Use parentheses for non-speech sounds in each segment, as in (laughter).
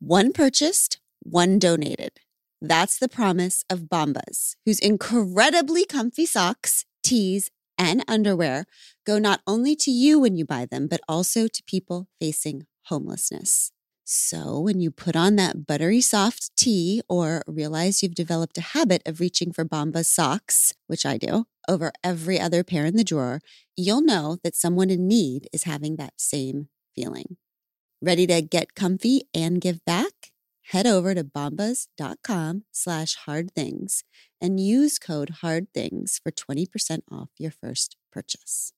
One purchased, one donated. That's the promise of Bombas, whose incredibly comfy socks, tees, and underwear go not only to you when you buy them, but also to people facing homelessness. So, when you put on that buttery soft tee or realize you've developed a habit of reaching for Bombas socks, which I do, over every other pair in the drawer, you'll know that someone in need is having that same feeling. Ready to get comfy and give back? Head over to bombas.com slash hard things and use code hard things for 20% off your first purchase.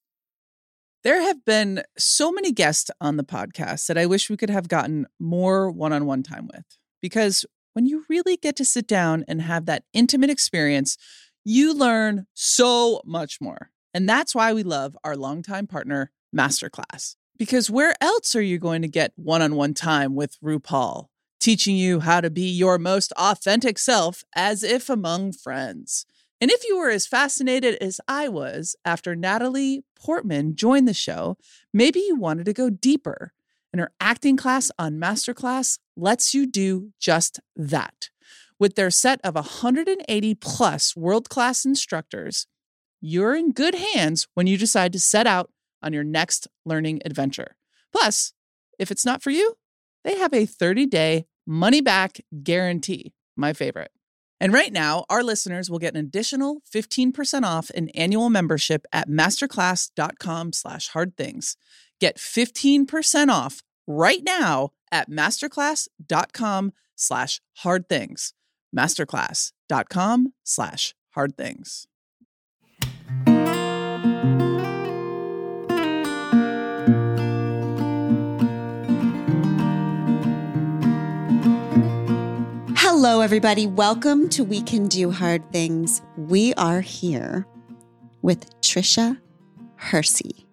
There have been so many guests on the podcast that I wish we could have gotten more one on one time with. Because when you really get to sit down and have that intimate experience, you learn so much more. And that's why we love our longtime partner, Masterclass. Because where else are you going to get one on one time with RuPaul, teaching you how to be your most authentic self as if among friends? And if you were as fascinated as I was after Natalie Portman joined the show, maybe you wanted to go deeper. And her acting class on Masterclass lets you do just that. With their set of 180 plus world class instructors, you're in good hands when you decide to set out on your next learning adventure. Plus, if it's not for you, they have a 30 day money back guarantee. My favorite. And right now, our listeners will get an additional 15% off an annual membership at masterclass.com slash hard things. Get 15% off right now at masterclass.com slash hard things. Masterclass.com slash hard things. Hello, everybody. Welcome to We Can Do Hard Things. We are here with Tricia Hersey.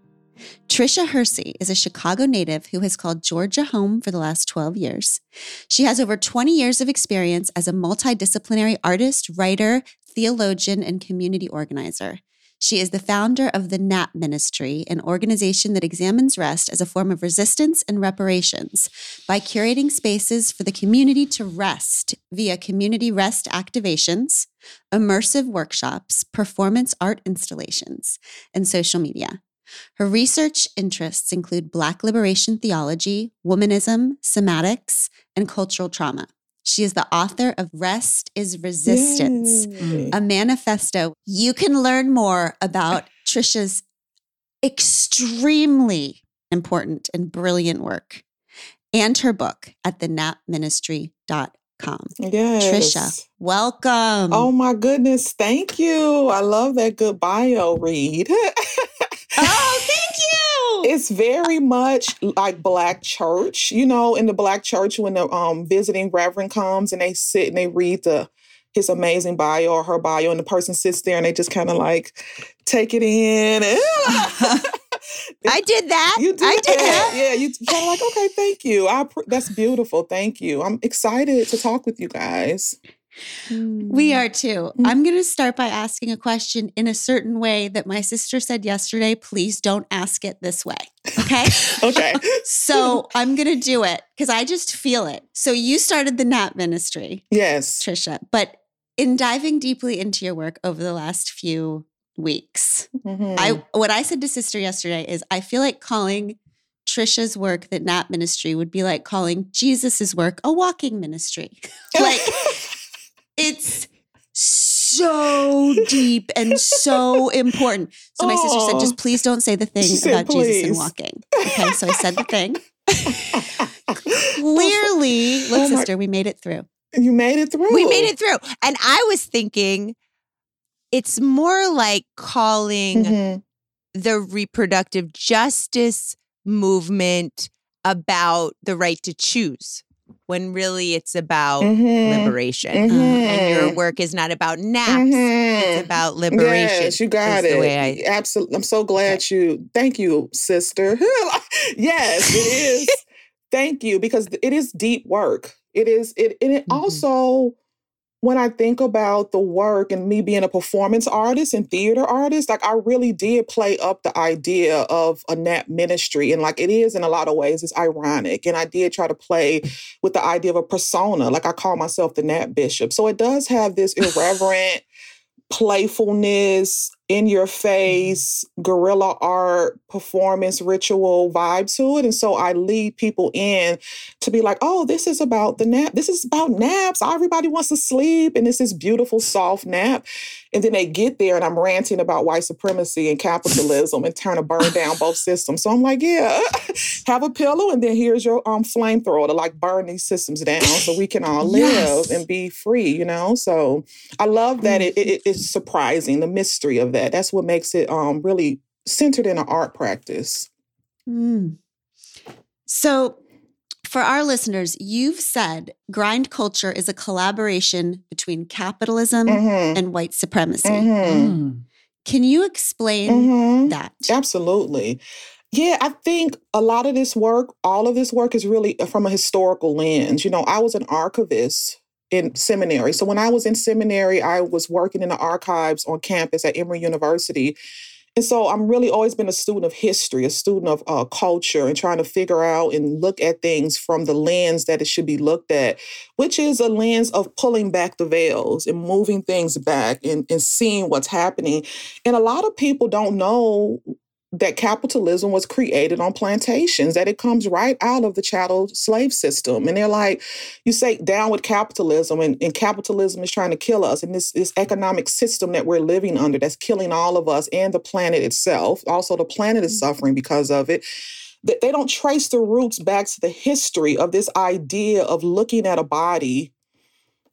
Tricia Hersey is a Chicago native who has called Georgia home for the last 12 years. She has over 20 years of experience as a multidisciplinary artist, writer, theologian, and community organizer. She is the founder of the NAP Ministry, an organization that examines rest as a form of resistance and reparations by curating spaces for the community to rest via community rest activations, immersive workshops, performance art installations, and social media. Her research interests include Black liberation theology, womanism, somatics, and cultural trauma. She is the author of Rest is Resistance, Yay. a manifesto. You can learn more about Tricia's extremely important and brilliant work and her book at thenapministry.com. Yes. Tricia, welcome. Oh my goodness. Thank you. I love that good bio read. (laughs) Oh, thank you. It's very much like black church you know in the black church when the um visiting reverend comes and they sit and they read the his amazing bio or her bio and the person sits there and they just kind of like take it in (laughs) I did that. you did, I did that. that. yeah you kind of like okay thank you i appre- that's beautiful thank you i'm excited to talk with you guys We are too. Mm. I'm going to start by asking a question in a certain way that my sister said yesterday. Please don't ask it this way. Okay. (laughs) okay (laughs) so I'm going to do it because I just feel it. So you started the NAP ministry, yes Tricia, but in diving deeply into your work over the last few weeks, Mhm. I what I said to sister yesterday is I feel like calling Tricia's work that NAP ministry would be like calling Jesus's work a walking ministry. (laughs) like it's so deep and so important. So my sister said, just please don't say the thing said, about Jesus and walking. Okay, so I said the thing. (laughs) (laughs) Clearly, look, Oh sister, we made it through. you made it through We made it through. And I was thinking it's more like calling Mhm. the reproductive justice movement about the right to choose when really it's about Mhm. liberation. Mhm. And your work is not about naps, Mhm. it's about liberation. Yes, you got it. I, Absolutely. I'm so glad you. Thank you, sister. (laughs) yes, it is. (laughs) Thank you because it is deep work. It is. It and it Mhm. also when I think about the work and me being a performance artist and theater artist, like I really did play up the idea of a nap ministry. And like it is in a lot of ways, it's ironic. And I did try to play with the idea of a persona. Like I call myself the nap bishop. So it does have this irreverent playfulness, in your Mm-hmm. face, guerrilla art, performance ritual vibe to it. And so I lead people in to be like, oh, this is about the nap. This is about naps. Everybody wants to sleep. And this is beautiful, soft nap. And then they get there and I'm ranting about white supremacy and capitalism and trying to burn down both (laughs) systems. So I'm like, yeah, (laughs) have a pillow and then here's your um flamethrower to like burn these systems down so we can all live Yes. and be free, you know? So I love that it, it, it's surprising, the mystery of that. That's what makes it um really centered in an art practice. Mm. So, for our listeners, you've said grind culture is a collaboration between capitalism Mhm. and white supremacy. Mhm. Mm. Can you explain Mhm. that? Absolutely. Yeah, I think a lot of this work, all of this work is really from a historical lens. You know, I was an archivist in seminary. So when I was in seminary, I was working in the archives on campus at Emory University. And so I'm really always been a student of history, a student of uh, culture, and trying to figure out and look at things from the lens that it should be looked at, which is a lens of pulling back the veils and moving things back and, and seeing what's happening. And a lot of people don't know that capitalism was created on plantations, that it comes right out of the chattel slave system. And they're like, you say down with capitalism, and, and capitalism is trying to kill us. And this, this economic system that we're living under that's killing all of us and the planet itself. Also, the planet is mm-hmm. suffering because of it. That they don't trace the roots back to the history of this idea of looking at a body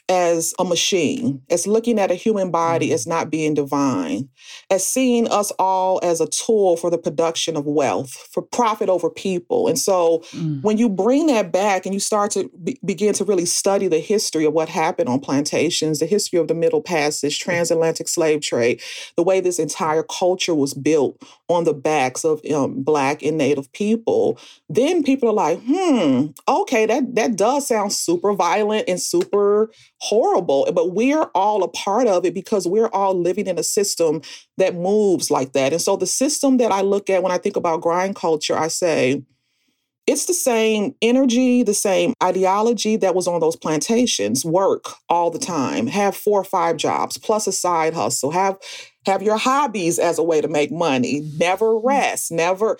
as a machine, as looking at a human body as not being divine, as seeing us all as a tool for the production of wealth, for profit over people. And so Mm. when you bring that back and you start to be- begin to really study the history of what happened on plantations, the history of the Middle Passage, transatlantic slave trade, the way this entire culture was built on the backs of um, Black and Native people, then people are like, hmm, okay, that, that does sound super violent and super horrible, but we're all a part of it because we're all living in a system that moves like that. And so the system that I look at when I think about grind culture, I say, it's the same energy, the same ideology that was on those plantations. Work all the time, have four or five jobs, plus a side hustle, have have your hobbies as a way to make money, never mm. rest, never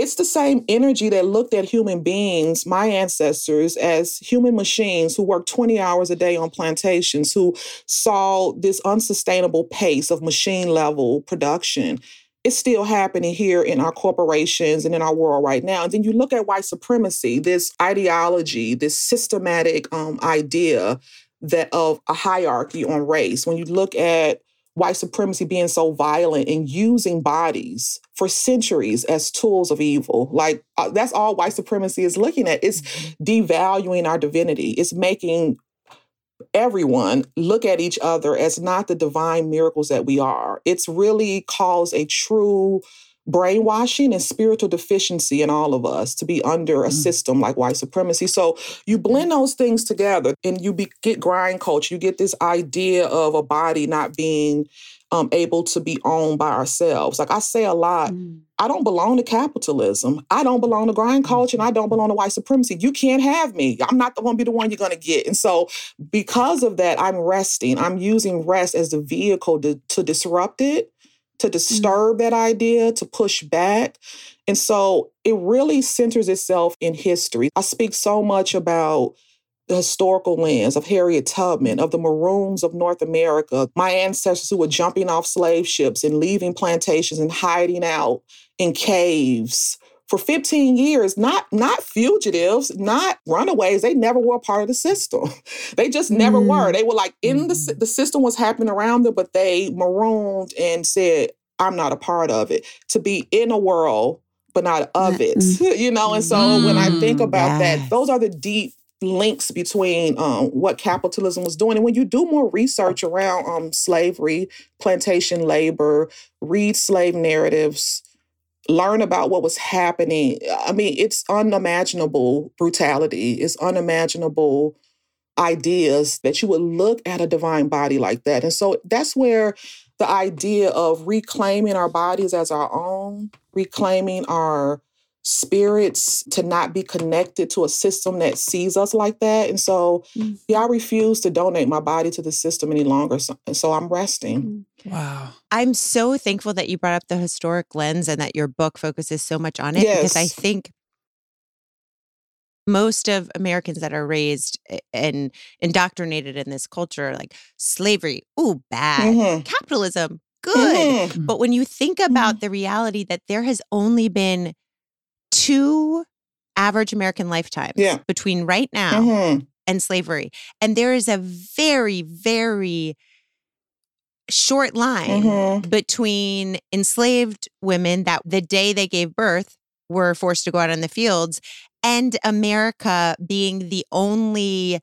it's the same energy that looked at human beings, my ancestors, as human machines who worked 20 hours a day on plantations, who saw this unsustainable pace of machine level production. It's still happening here in our corporations and in our world right now. And then you look at white supremacy, this ideology, this systematic um, idea that of a hierarchy on race. When you look at white supremacy being so violent and using bodies for centuries as tools of evil. Like uh, that's all white supremacy is looking at. It's devaluing our divinity. It's making everyone look at each other as not the divine miracles that we are. It's really caused a true brainwashing and spiritual deficiency in all of us to be under a Mm. system like white supremacy. So you blend those things together and you be, get grind culture. You get this idea of a body not being um, able to be owned by ourselves. Like I say a lot, Mm. I don't belong to capitalism. I don't belong to grind culture and I don't belong to white supremacy. You can't have me. I'm not the one be the one you're gonna get. And so because of that, I'm resting. I'm using rest as the vehicle to, to disrupt it, to mm-hmm. disturb that idea, to push back. And so it really centers itself in history. I speak so much about the historical lens of Harriet Tubman, of the Maroons of North America, my ancestors who were jumping off slave ships and leaving plantations and hiding out in caves for 15 years, not not fugitives, not runaways. They never were a part of the system. (laughs) they just never Mm. were. They were like in the the system was happening around them, but they marooned and said, "I'm not a part of it." To be in a world but not of it, (laughs) you know. And so when I think Mm, about that, those are the deep links between um, what capitalism was doing. And when you do more research around um, slavery, plantation labor, read slave narratives, learn about what was happening, I mean, it's unimaginable brutality. It's unimaginable ideas that you would look at a divine body like that. And so that's where the idea of reclaiming our bodies as our own, reclaiming our spirits to not be connected to a system that sees us like that. And so, Mm. yeah, I refuse to donate my body to the system any longer. So, so I'm resting. Wow. I'm so thankful that you brought up the historic lens and that your book focuses so much on it because I think most of Americans that are raised and indoctrinated in this culture, like slavery, ooh, bad, Mhm. capitalism, good. Mhm. But when you think about the reality that there has only been two average American lifetimes Yeah. between right now Mhm. and slavery, and there is a very, very short line Mhm. between enslaved women that the day they gave birth were forced to go out in the fields and America being the only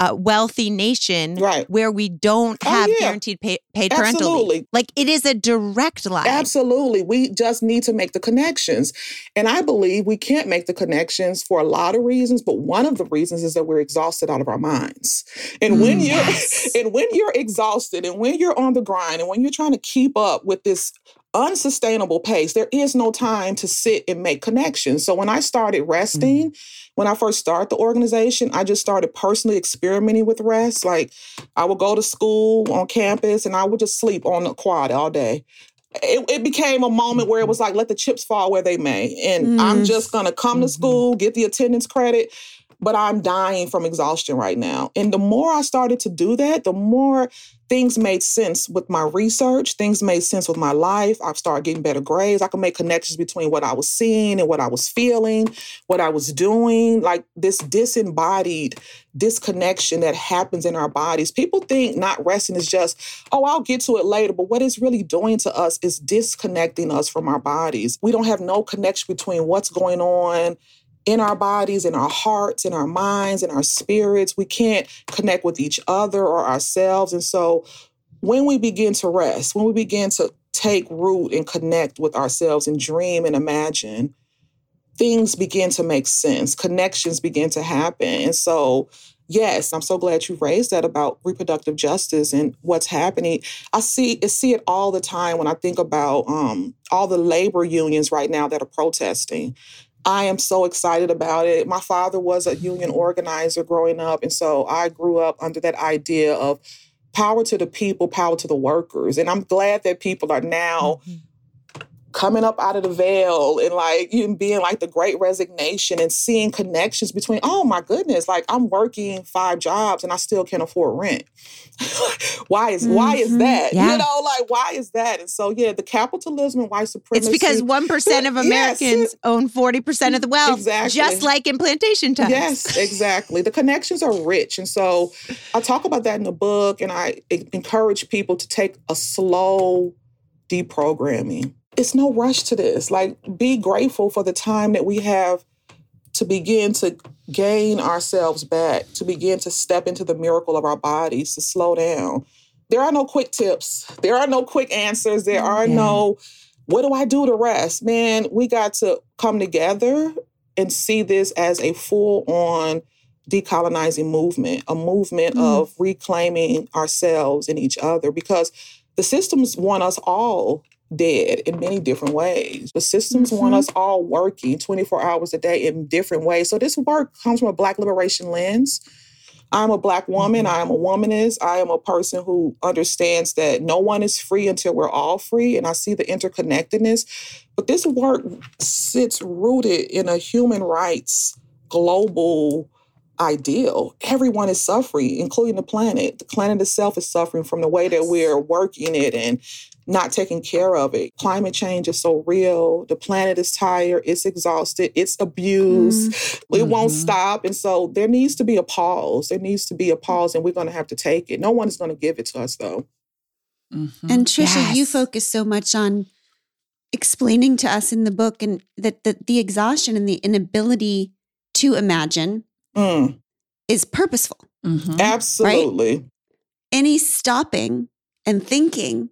uh, wealthy nation Right. where we don't Oh, have yeah. guaranteed pay, paid parental leave. Like it is a direct line. Absolutely. We just need to make the connections. And I believe we can't make the connections for a lot of reasons, but one of the reasons is that we're exhausted out of our minds. And when Mm, you're yes. (laughs) and when you're exhausted and when you're on the grind and when you're trying to keep up with this unsustainable pace, there is no time to sit and make connections. So when I started resting, when I first started the organization, I just started personally experimenting with rest. Like I would go to school on campus and I would just sleep on the quad all day. It, it became a moment where it was like, let the chips fall where they may. And I'm Mm. just going to come to Mhm. school, get the attendance credit, but I'm dying from exhaustion right now. And the more I started to do that, the more things made sense with my research, things made sense with my life. I've started getting better grades. I could make connections between what I was seeing and what I was feeling, what I was doing, like this disembodied disconnection that happens in our bodies. People think not resting is just, oh, I'll get to it later. But what it's really doing to us is disconnecting us from our bodies. We don't have no connection between what's going on in our bodies, in our hearts, in our minds, in our spirits. We can't connect with each other or ourselves. And so when we begin to rest, when we begin to take root and connect with ourselves and dream and imagine, things begin to make sense, connections begin to happen. And so, yes, I'm so glad you raised that about reproductive justice and what's happening. I see I see it all the time when I think about um, all the labor unions right now that are protesting. I am so excited about it. My father was a union mm-hmm. organizer growing up, and so I grew up under that idea of power to the people, power to the workers. And I'm glad that people are now mm-hmm. Coming up out of the veil and like even being like the great resignation and seeing connections between oh my goodness like i'm working five jobs and i still can't afford rent (laughs) why is why is mm-hmm. that Yeah. you know like why is that and so yeah the capitalism and white supremacy. It's because 1% of (laughs) Yes. Americans own 40% of the wealth. Exactly. Just like in plantation times. Yes, (laughs) exactly. The connections are rich. And so I talk about that in the book, and i encourage people to take a slow deprogramming. It's no rush to this. Like, be grateful for the time that we have to begin to gain ourselves back, to begin to step into the miracle of our bodies, to slow down. There are no quick tips, there are no quick answers, there are Yeah. no, what do I do to rest? Man, we got to come together and see this as a full on decolonizing movement, a movement Mm. of reclaiming ourselves and each other because the systems want us all dead in many different ways. The systems want Mhm. us all working 24 hours a day in different ways. So this work comes from a Black liberation lens. I'm a Black woman. I am a womanist. I am a person who understands that no one is free until we're all free. And I see the interconnectedness. But this work sits rooted in a human rights global ideal. Everyone is suffering, including the planet. The planet itself is suffering from the way that we're working it and not taking care of it. Climate change is so real. The planet is tired, it's exhausted, it's abused. It won't Mhm. stop. And so there needs to be a pause. There needs to be a pause, and we're going to have to take it. No one is going to give it to us, though. Mhm. And Tricia, you focus so much on explaining to us in the book and that the, the exhaustion and the inability to imagine Mm, is purposeful. Mhm. absolutely. Any stopping and thinking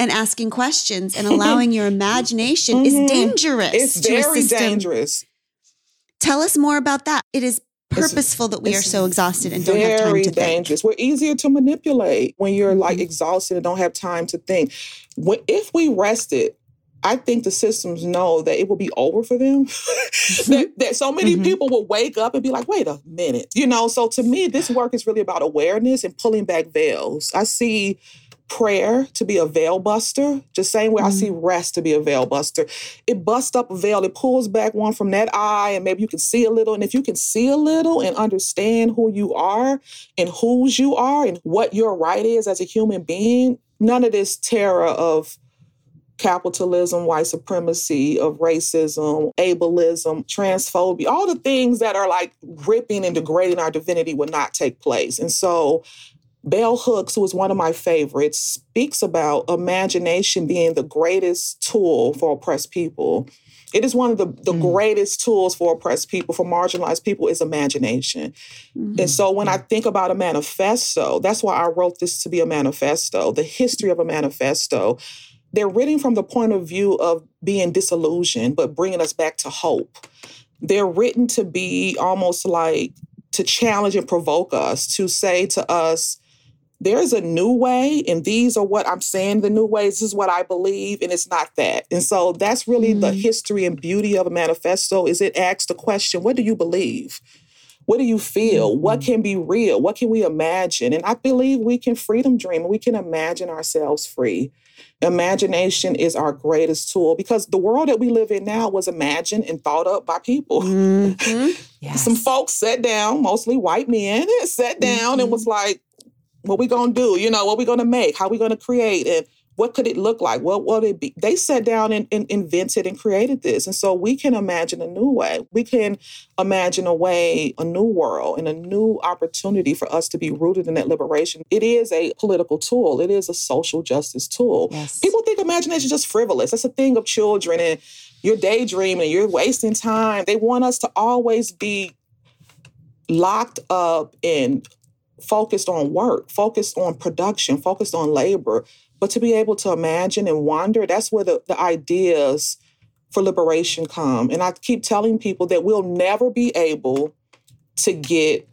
and asking questions and (laughs) allowing your imagination is Mhm. dangerous It's very dangerous. Tell us more about that. It is purposeful that we are so exhausted and don't have time to think. dangerous. We're easier to manipulate when you're like Mhm. exhausted and don't have time to think. When, if we rested, I think the systems know that it will be over for them. (laughs) that, (laughs) that so many Mhm. people will wake up and be like, wait a minute, you know. So to me, this work is really about awareness and pulling back veils. I see prayer to be a veil buster, just same way I mm-hmm. see rest to be a veil buster. It busts up a veil, it pulls back one from that eye, and maybe you can see a little. And if you can see a little and understand who you are and whose you are and what your right is as a human being, none of this terror of capitalism, white supremacy, of racism, ableism, transphobia, all the things that are like ripping and degrading our divinity would not take place. And so Bell Hooks, who is one of my favorites, speaks about imagination being the greatest tool for oppressed people. It is one of the, the Mm. greatest tools for oppressed people, for marginalized people, is imagination. Mhm. And so when I think about a manifesto, that's why I wrote this to be a manifesto, the history of a manifesto. They're written from the point of view of being disillusioned, but bringing us back to hope. They're written to be almost like to challenge and provoke us, to say to us, there's a new way, and these are what I'm saying the new ways. This is what I believe, and it's not that. And so that's really the Mhm. history and beauty of a manifesto is it asks the question, what do you believe? What do you feel? What can be real? What can we imagine? And I believe we can freedom dream and we can imagine ourselves free. Imagination is our greatest tool because the world that we live in now was imagined and thought up by people. (laughs) Mhm. Yes. Some folks sat down, mostly white men, (laughs) sat down and was like, what we gonna do? You know, what we gonna make? How we gonna create? And what could it look like? What would it be? They sat down and, and invented and created this. And so we can imagine a new way. We can imagine a way, a new world, and a new opportunity for us to be rooted in that liberation. It is a political tool. It is a social justice tool. Yes. People think imagination is just frivolous. That's a thing of children and you're daydreaming and you're wasting time. They want us to always be locked up and focused on work, focused on production, focused on labor. But to be able to imagine and wonder, that's where the, the ideas for liberation come. And I keep telling people that we'll never be able to get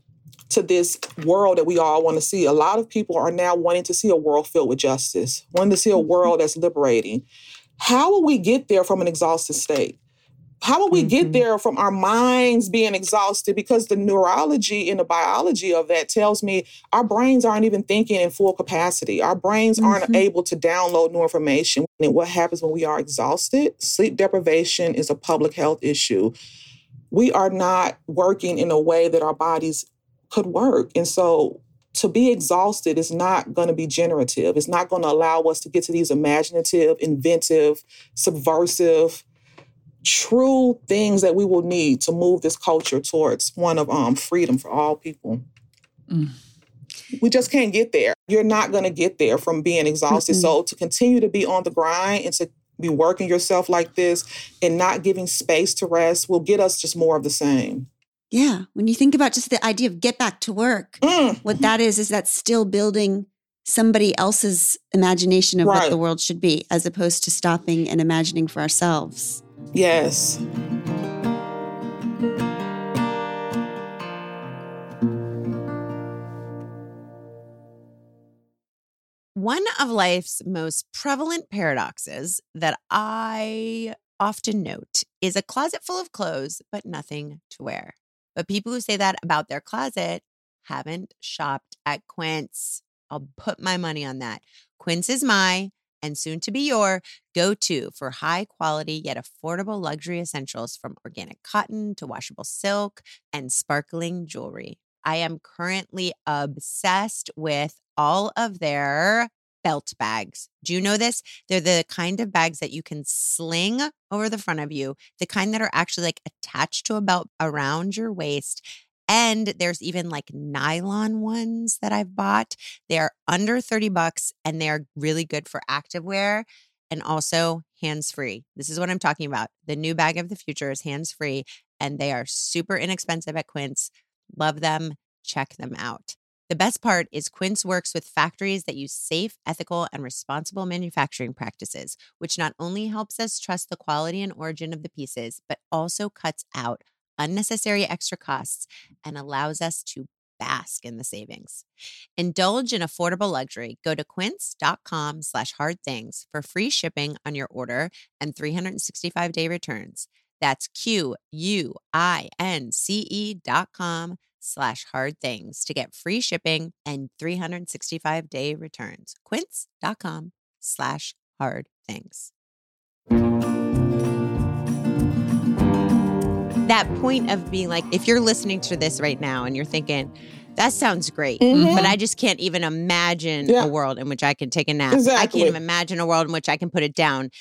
to this world that we all want to see. A lot of people are now wanting to see a world filled with justice, wanting to see a mm-hmm. world that's liberating. How will we get there from an exhausted state? How will we get Mhm. there from our minds being exhausted? Because the neurology and the biology of that tells me our brains aren't even thinking in full capacity. Our brains aren't Mhm. able to download new information. And what happens when we are exhausted? Sleep deprivation is a public health issue. We are not working in a way that our bodies could work. And so to be exhausted is not going to be generative. It's not going to allow us to get to these imaginative, inventive, subversive, true things that we will need to move this culture towards one of um, freedom for all people. Mm. We just can't get there. You're not going to get there from being exhausted. Mm-mm. So to continue to be on the grind and to be working yourself like this and not giving space to rest will get us just more of the same. Yeah. When you think about just the idea of get back to work, Mm. what that is, is that still building somebody else's imagination of what the world should be, as opposed to stopping and imagining for ourselves. Yes. One of life's most prevalent paradoxes that I often note is a closet full of clothes, but nothing to wear. But people who say that about their closet haven't shopped at Quince. I'll put my money on that. Quince is my and soon to be your go to for high quality yet affordable luxury essentials from organic cotton to washable silk and sparkling jewelry. I am currently obsessed with all of their belt bags. Do you know this? They're the kind of bags that you can sling over the front of you, the kind that are actually like attached to a belt around your waist. And there's even like nylon ones that I've bought. They're under 30 bucks and they're really good for activewear and also hands free. This is what I'm talking about. The new bag of the future is hands free and they are super inexpensive at Quince. Love them. Check them out. The best part is Quince works with factories that use safe, ethical, and responsible manufacturing practices, which not only helps us trust the quality and origin of the pieces, but also cuts out unnecessary extra costs and allows us to bask in the savings. Indulge in affordable luxury. Go to quince.com slash hard things for free shipping on your order and 365 day returns. That's Q U I N C E dot com slash hard things to get free shipping and 365 day returns. Quince.com slash hard things. That point of being like, if you're listening to this right now and you're thinking, that sounds great, Mhm. but I just can't even imagine Yeah. a world in which I can take a nap. I can't even imagine a world in which I can put it down.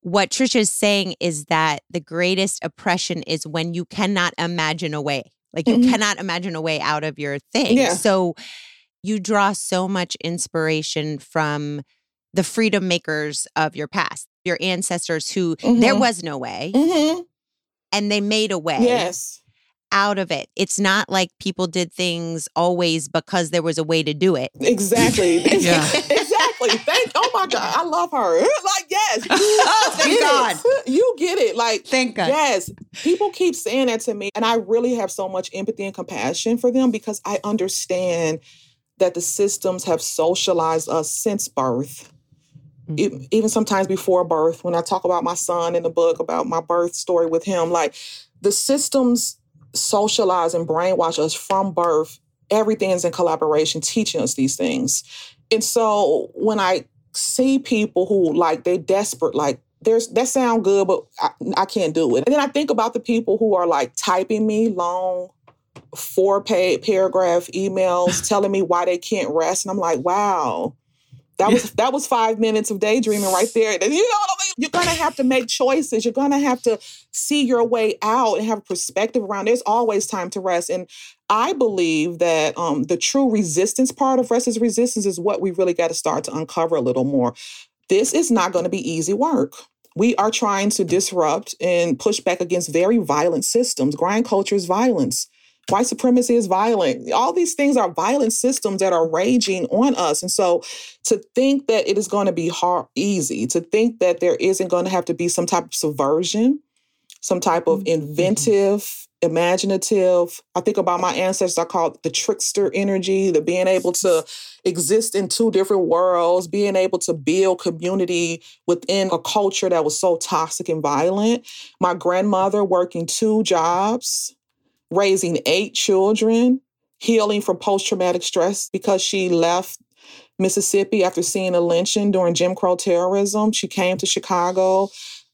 What Tricia is saying is that the greatest oppression is when you cannot imagine a way. Like you Mhm. cannot imagine a way out of your thing. Yeah. So you draw so much inspiration from the freedom makers of your past, your ancestors who there Mhm. was no way hmm and they made a way Yes. out of it. It's not like people did things always because there was a way to do it. Exactly. (laughs) Yeah. (laughs) exactly. Thank. Oh my God, I love her. (laughs) Like yes. Oh, thank God. it. You get it. Like Thank God. Yes, people keep saying that to me, and I really have so much empathy and compassion for them because I understand that the systems have socialized us since birth. E- mm-hmm. even sometimes before birth, when I talk about my son in the book about my birth story with him, like the systems socialize and brainwash us from birth. Everything is in collaboration, teaching us these things. And so when I see people who like they desperate, like there's that sound good, but I, I can't do it. And then I think about the people who are like typing me long four page paragraph emails telling me why they can't rest. And I'm like, wow. That was (laughs) that was five minutes of daydreaming right there. And you know what I mean? You're gonna have to make choices. You're gonna have to see your way out and have a perspective around. There's always time to rest. And I believe that um, the true resistance part of rest is resistance is what we really got to start to uncover a little more. This is not going to be easy work. We are trying to disrupt and push back against very violent systems. Grind culture is violence. White supremacy is violent. All these things are violent systems that are raging on us. And so to think that it is going to be hard, easy, to think that there isn't going to have to be some type of subversion, some type of mm-hmm. Mm-hmm. inventive, imaginative. I think about my ancestors, I call it the trickster energy, the being able to exist in two different worlds, being able to build community within a culture that was so toxic and violent. My grandmother working two jobs, raising eight children, healing from post traumatic stress because she left Mississippi after seeing a lynching during Jim Crow terrorism. She came to Chicago.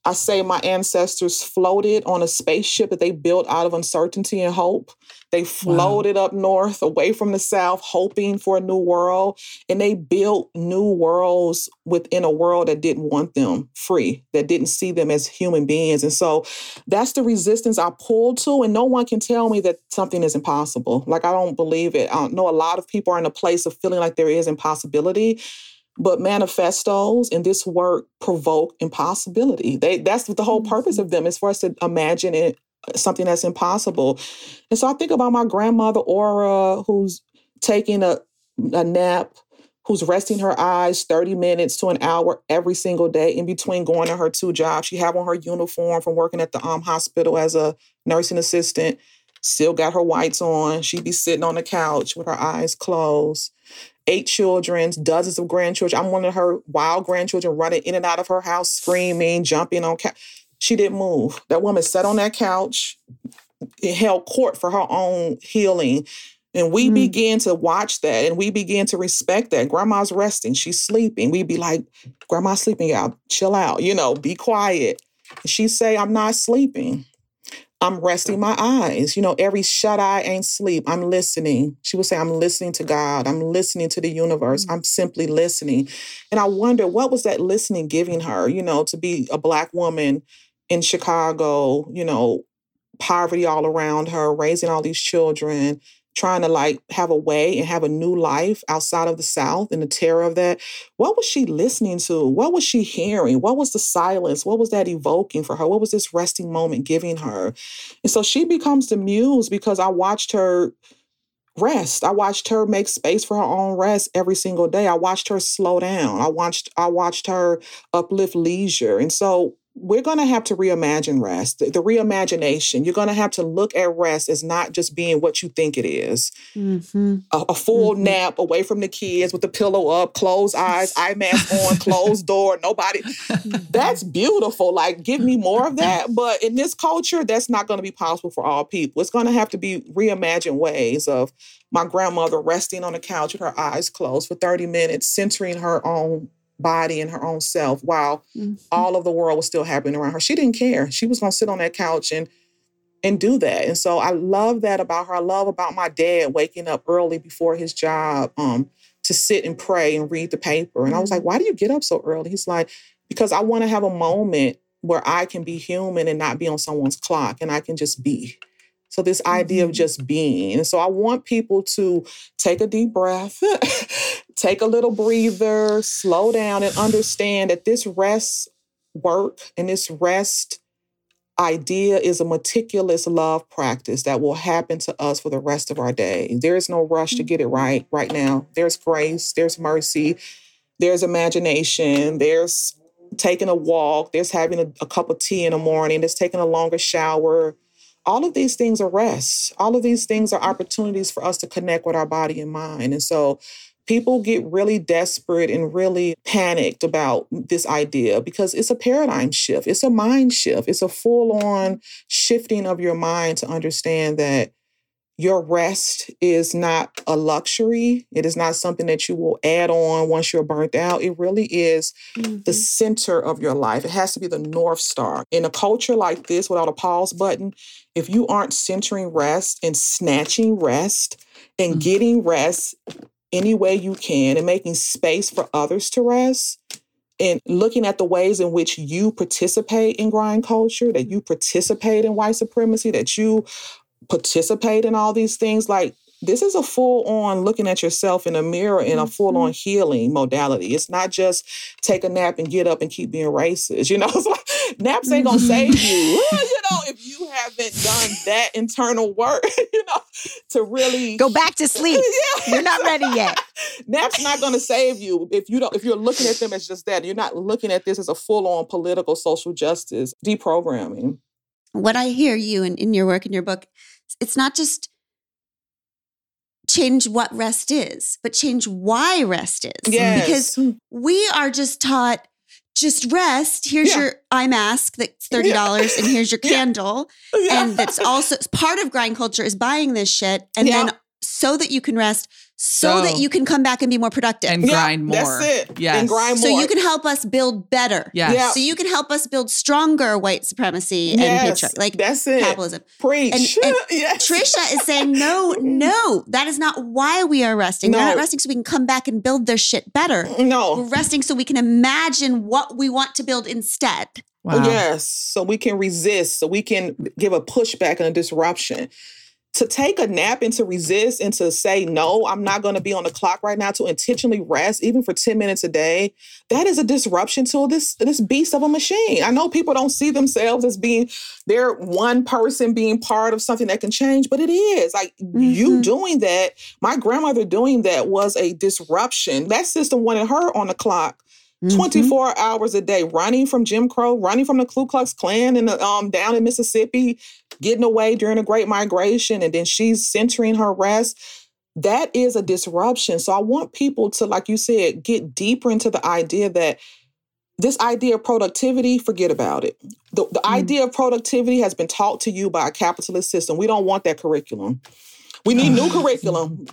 I say my ancestors floated on a spaceship that they built out of uncertainty and hope. They floated up north away from the south, hoping for a new world. And they built new worlds within a world that didn't want them free, that didn't see them as human beings. And so that's the resistance I pull to. And no one can tell me that something is impossible. Like, I don't believe it. I know a lot of people are in a place of feeling like there is impossibility. But manifestos and this work provoke impossibility. They that's the whole purpose of them is for us to imagine it something that's impossible. And so I think about my grandmother Aura, who's taking a, a nap, who's resting her eyes 30 minutes to an hour every single day in between going to her two jobs. She have on her uniform from working at the um, hospital as a nursing assistant, still got her whites on. She'd be sitting on the couch with her eyes closed eight children, dozens of grandchildren. I'm one of her wild grandchildren running in and out of her house, screaming, jumping on. Ca- she didn't move. That woman sat on that couch, it held court for her own healing. And we Mm. began to watch that and we began to respect that. Grandma's resting, she's sleeping. We'd be like, Grandma's sleeping, y'all, chill out, you know, be quiet. She'd say, I'm not sleeping. I'm resting my eyes. You know, every shut eye ain't sleep. I'm listening. She would say, I'm listening to God. I'm listening to the universe. Mm-hmm. I'm simply listening. And I wonder what was that listening giving her, you know, to be a black woman in Chicago, you know, poverty all around her, raising all these children, trying to like have a way and have a new life outside of the South and the terror of that. What was she listening to? What was she hearing? What was the silence? What was that evoking for her? What was this resting moment giving her? And so she becomes the muse because I watched her rest. I watched her make space for her own rest every single day. I watched her slow down. I watched I watched her uplift leisure. And so we're going to have to reimagine rest, the, the reimagination. You're going to have to look at rest as not just being what you think it is. Mm-hmm. A, a full Mhm. nap away from the kids with the pillow up, closed eyes, (laughs) eye mask on, closed door, nobody. That's beautiful. Like, give me more of that. (laughs) But in this culture, that's not going to be possible for all people. It's going to have to be reimagined ways of my grandmother resting on the couch with her eyes closed for 30 minutes, centering her own body and her own self while Mhm. all of the world was still happening around her. She didn't care. She was going to sit on that couch and and do that. And so I love that about her. I love about my dad waking up early before his job um, to sit and pray and read the paper. And I was like, why do you get up so early? He's like, because I want to have a moment where I can be human and not be on someone's clock and I can just be. So this idea of Mhm. just being. And so I want people to take a deep breath, (laughs) take a little breather, slow down and understand that this rest work and this rest idea is a meticulous love practice that will happen to us for the rest of our day. There is no rush to get it mm-hmm. right right now. There's grace, there's mercy, there's imagination, there's taking a walk, there's having a, a cup of tea in the morning, there's taking a longer shower. All of these things are rest. All of these things are opportunities for us to connect with our body and mind. And so people get really desperate and really panicked about this idea because it's a paradigm shift, it's a mind shift, it's a full on shifting of your mind to understand that your rest is not a luxury. It is not something that you will add on once you're burnt out. It really is the Mhm. center of your life. It has to be the North Star. In a culture like this without a pause button, if you aren't centering rest and snatching rest and Mhm. getting rest any way you can and making space for others to rest and looking at the ways in which you participate in grind culture, that you participate in white supremacy, that you participate in all these things, like this is a full on looking at yourself in a mirror in a full on mm-hmm. healing modality. It's not just take a nap and get up and keep being racist. You know, (laughs) it's like naps ain't gonna mm-hmm. save you. you know, if you haven't done that internal work, (laughs) you know, to really Go back to sleep. (laughs) Yeah. You're not ready yet. Naps not to save you if you don't. If you're looking at them as just that, you're not looking at this as a full-on political social justice deprogramming. what I hear you in, in your work in your book, it's not just change what rest is, but change why rest is. Yes. Because we are just taught just rest. Here's Yeah. your eye mask that's $30 and here's your (laughs) candle. Yeah. And that's also part of grind culture is buying this shit. And Yeah. then so that you can rest, so, So- that you can come back and be more productive. and Yeah, grind more. That's it. Yes. And grind so you can help us build better. Yes. Yeah. So you can help us build stronger white supremacy and patriarchy, like that's it. capitalism. Preach. And- and (laughs) yes. Tricia is saying, no, (laughs) no, that is not why we are resting. We're not resting so we can come back and build their shit better. No. We're resting so we can imagine what we want to build instead. Wow. Yes. So we can resist. So we can give a pushback and a disruption. To take a nap and to resist and to say, no, I'm not going to be on the clock right now, to intentionally rest, even for 10 minutes a day, that is a disruption to this, this beast of a machine. I know people don't see themselves as being, they're one person being part of something that can change, but it is. Like you Mhm. doing that, my grandmother doing that was a disruption. That system wanted her on the clock Mm-hmm. 24 hours a day, running from Jim Crow, running from the Ku Klux Klan in the, um, down in Mississippi, getting away during the Great Migration, and then she's centering her rest. That is a disruption. So I want people to, like you said, get deeper into the idea that this idea of productivity, forget about it. The, the Mm. idea of productivity has been taught to you by a capitalist system. We don't want that curriculum. We need new (sighs) curriculum.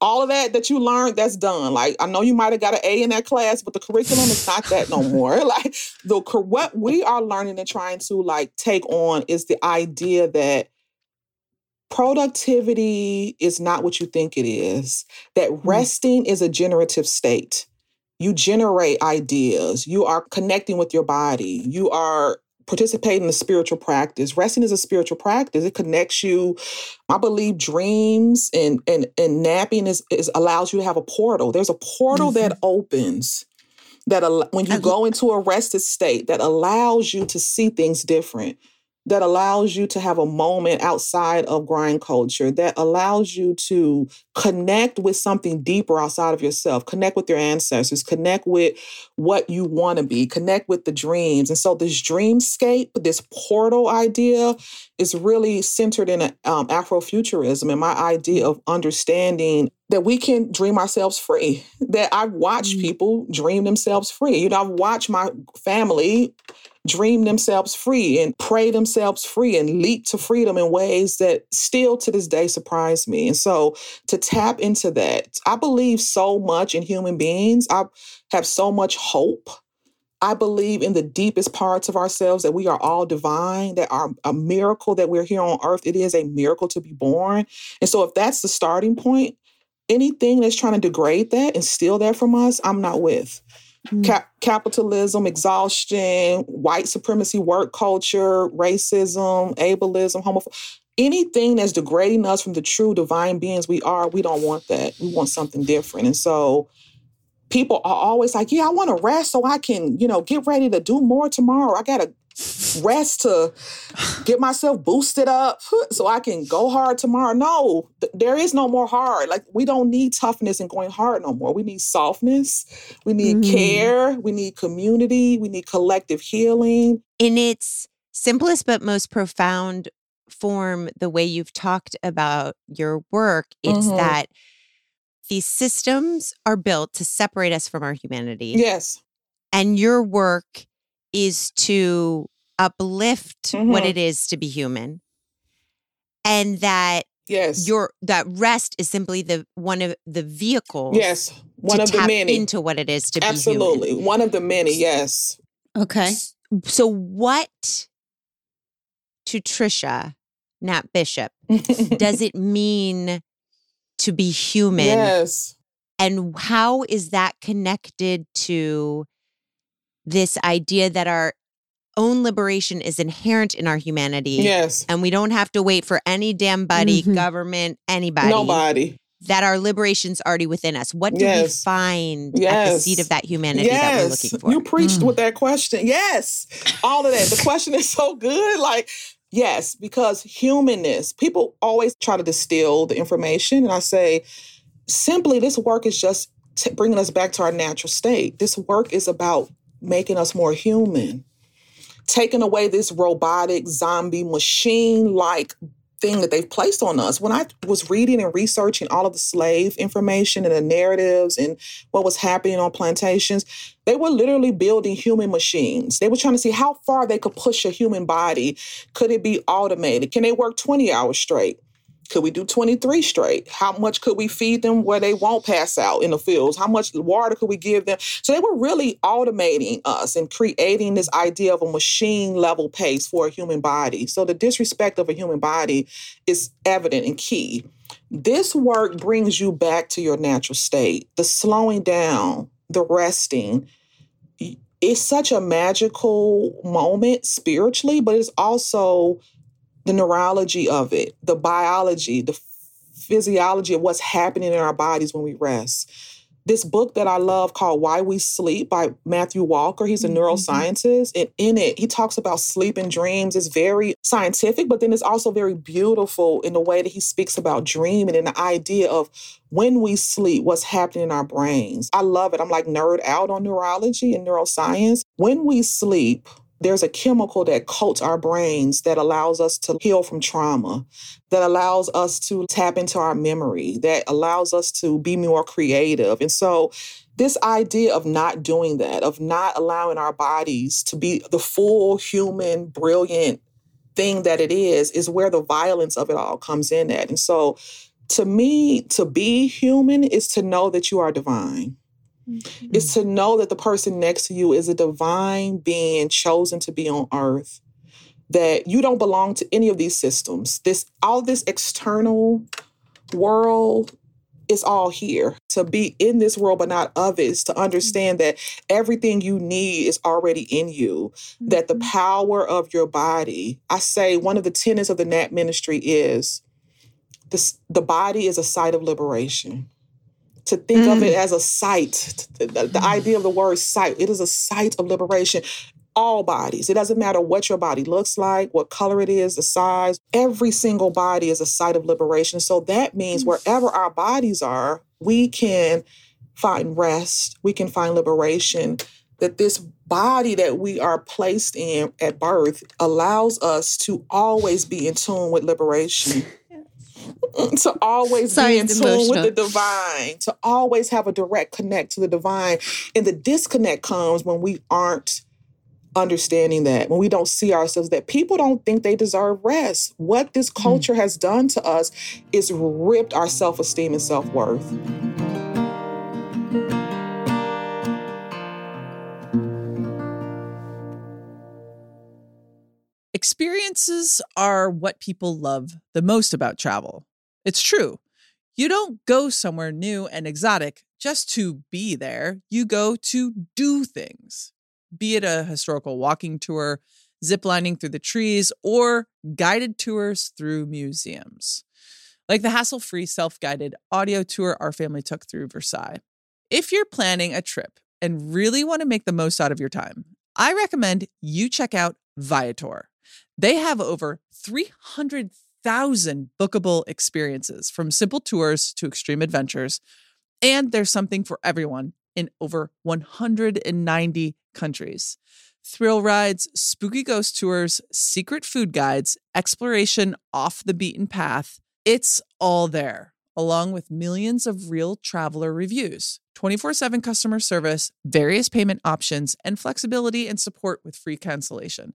All of that that you learned, that's done. Like I know you might have got an A in that class, but the curriculum is not that no more. (laughs) Like the what we are learning and trying to like take on is the idea that productivity is not what you think it is. That hmm. resting is a generative state. You generate ideas. You are connecting with your body. You are participating in a spiritual practice. Resting is a spiritual practice. It connects you. I believe dreams and and and napping is, is allows you to have a portal. There's a portal that mm-hmm. opens that al- when you go into a rested state that allows you to see things different. That allows you to have a moment outside of grind culture, that allows you to connect with something deeper outside of yourself, connect with your ancestors, connect with what you want to be, connect with the dreams. And so, this dreamscape, this portal idea, is really centered in um, Afrofuturism and my idea of understanding that we can dream ourselves free. That I've watched mm-hmm. people dream themselves free. You know, I've watched my family dream themselves free and pray themselves free and leap to freedom in ways that still to this day surprise me. And so to tap into that, I believe so much in human beings. I have so much hope. I believe in the deepest parts of ourselves that we are all divine, that are a miracle that we're here on earth. It is a miracle to be born. And so if that's the starting point, anything that's trying to degrade that and steal that from us, I'm not with. Mm. Cap- capitalism, exhaustion, white supremacy, work culture, racism, ableism, homophobia, anything that's degrading us from the true divine beings we are, we don't want that. We want something different. And so people are always like, yeah, I want to rest so I can, you know, get ready to do more tomorrow. I got to rest to get myself boosted up (laughs) so I can go hard tomorrow. No, th- there is no more hard. Like we don't need toughness and going hard no more. We need softness. We need mm. care. We need community. We need collective healing. In its simplest but most profound form, the way you've talked about your work, it's mm-hmm. that these systems are built to separate us from our humanity. Yes. And your work is to uplift mm-hmm. what it is to be human. And that yes your that rest is simply the one of the vehicles yes one of the many into what it is to absolutely. be. Absolutely. One of the many yes okay so what to Tricia Nap Bishop does (laughs) it mean to be human yes and how is that connected to this idea that our own liberation is inherent in our humanity. Yes. And we don't have to wait for any damn buddy, mm-hmm. government, anybody. Nobody. That our liberation's already within us. What do yes. we find yes. at the seat of that humanity yes. that we're looking for? You preached mm. with that question. Yes. All of that. The question is so good. Like, yes, because humanness, people always try to distill the information. And I say, simply, this work is just t- bringing us back to our natural state. This work is about making us more human, taking away this robotic, zombie, machine like thing that they've placed on us. When I was reading and researching all of the slave information and the narratives and what was happening on plantations, they were literally building human machines. They were trying to see how far they could push a human body. Could it be automated? Can they work 20 hours straight? Could we do 23 straight? How much could we feed them where they won't pass out in the fields? How much water could we give them? So they were really automating us and creating this idea of a machine level pace for a human body. So the disrespect of a human body is evident and key. This work brings you back to your natural state, the slowing down, the resting. It's such a magical moment spiritually, but it's also the neurology of it, the biology, the physiology of what's happening in our bodies when we rest. This book that I love called Why We Sleep by Matthew Walker, he's a mm-hmm. neuroscientist. And in it, he talks about sleep and dreams. It's very scientific, but then it's also very beautiful in the way that he speaks about dreaming and the idea of when we sleep, what's happening in our brains. I love it. I'm like nerd out on neurology and neuroscience. When we sleep, there's a chemical that coats our brains that allows us to heal from trauma, that allows us to tap into our memory, that allows us to be more creative. And so, this idea of not doing that, of not allowing our bodies to be the full human, brilliant thing that it is, is where the violence of it all comes in at. And so, to me, to be human is to know that you are divine mm-hmm. is to know that the person next to you is a divine being chosen to be on earth that you don't belong to any of these systems this all this external world is all here to be in this world but not of it is to understand that everything you need is already in you mm-hmm. that the mm-hmm. power of your body i say one of the tenets of the Nap Ministry is this, the body is a site of liberation to think mm. of it mm. as a site. The, the, idea of the word site, it is a site of liberation. all bodies. It doesn't matter what your body looks like, what color it is, the size. Every single body is a site of liberation. So that means Mm. wherever our bodies are, we can find rest, we can find liberation. That this body that we are placed in at birth allows us to always be in tune with liberation. (laughs) to always Sorry, be in tune with the divine, to always have a direct connect to the divine. And the disconnect comes when we aren't understanding that, when we don't see ourselves, that people don't think they deserve rest. What this hmm. culture has done to us is ripped our self esteem and self worth. Experiences are what people love the most about travel. It's true. You don't go somewhere new and exotic just to be there. You go to do things, be it a historical walking tour, ziplining through the trees, or guided tours through museums. Like the hassle free self guided audio tour our family took through Versailles. If you're planning a trip and really want to make the most out of your time, I recommend you check out Viator. They have over 300,000 bookable experiences from simple tours to extreme adventures. And there's something for everyone in over 190 countries. Thrill rides, spooky ghost tours, secret food guides, exploration off the beaten path. It's all there, along with millions of real traveler reviews, 24 7 customer service, various payment options, and flexibility and support with free cancellation.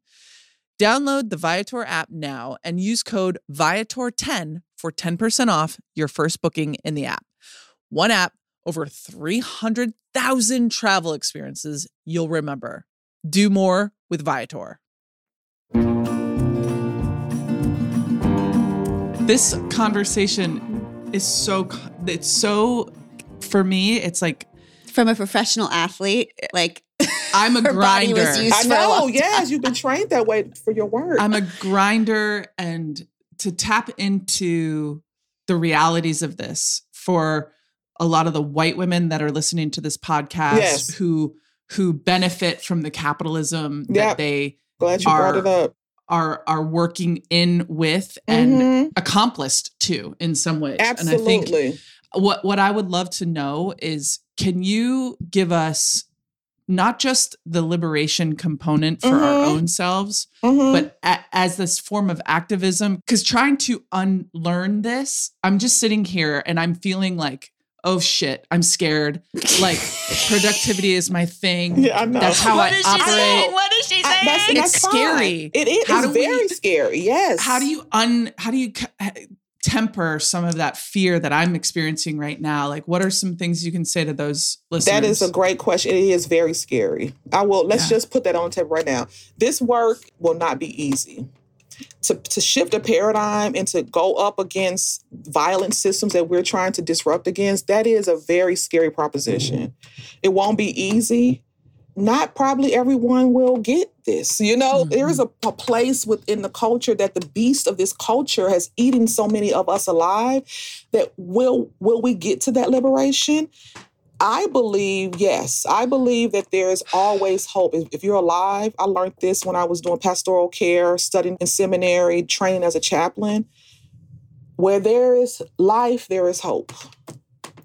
Download the Viator app now and use code Viator10 for 10% off your first booking in the app. One app, over 300,000 travel experiences you'll remember. Do more with Viator. This conversation is so, it's so, for me, it's like From a professional athlete, like I'm a Her body was grinder. used- I for a know, long yes, you've been trained that way for your work. I'm a grinder and to tap into the realities of this for a lot of the white women that are listening to this podcast Yes. who who benefit from the capitalism that Yep. they Glad you brought it up. are are working in with and Mhm. accomplished too in some ways. And I think Absolutely. what what I would love to know is can you give us not just the liberation component for our Mhm. own selves, Mhm. but a- as this form of activism because trying to unlearn this i'm just sitting here and i'm feeling like oh shit i'm scared like (laughs) productivity is my thing yeah, I know. that's how What i is she operate saying? What is she I- saying? that's, It's that's fine. scary. It is How it's do we- very scary. Yes. how do you un how do you c- temper some of that fear that i'm experiencing right now like what are some things you can say to those listeners That is a great question. It is very scary. I will let's Yeah. just put that on tape right now. This work will not be easy. To, to shift a paradigm and to go up against violent systems that we're trying to disrupt against, that is a very scary proposition. It won't be easy. Not probably everyone will get this. You know, there is mm-hmm. a, a place within the culture that the beast of this culture has eaten so many of us alive that will will we get to that liberation? I believe, yes, I believe that there's always hope. If, if you're alive, I learned this when I was doing pastoral care, studying in seminary, training as a chaplain. Where there is life, there is hope.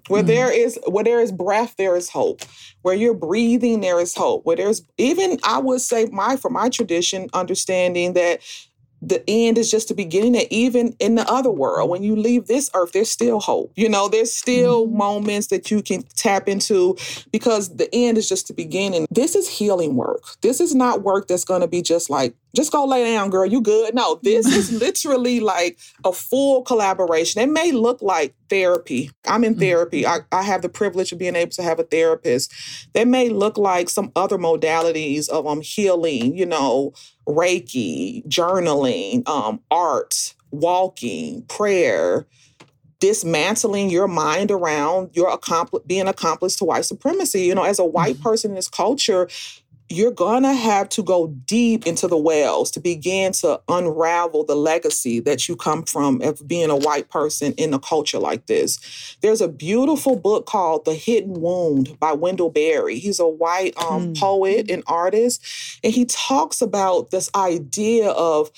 Where Mhm. there is where there is breath, there is hope. Where you're breathing, there is hope. Where there's even I would say my for my tradition, understanding that the end is just the beginning that even in the other world when you leave this earth there's still hope you know there's still Mhm. moments that you can tap into because the end is just the beginning this is healing work this is not work that's going to be just like just go lay down girl you good no this is (laughs) literally like a full collaboration it may look like therapy i'm in Mhm. therapy I, I have the privilege of being able to have a therapist that may look like some other modalities of um healing you know Reiki, journaling, um, art, walking, prayer, dismantling your mind around your accompli- being accomplice to white supremacy. You know, as a white Mhm. person in this culture, you're gonna have to go deep into the wells to begin to unravel the legacy that you come from of being a white person in a culture like this. There's a beautiful book called The Hidden Wound by Wendell Berry. He's a white um, Mm. poet and artist, and he talks about this idea of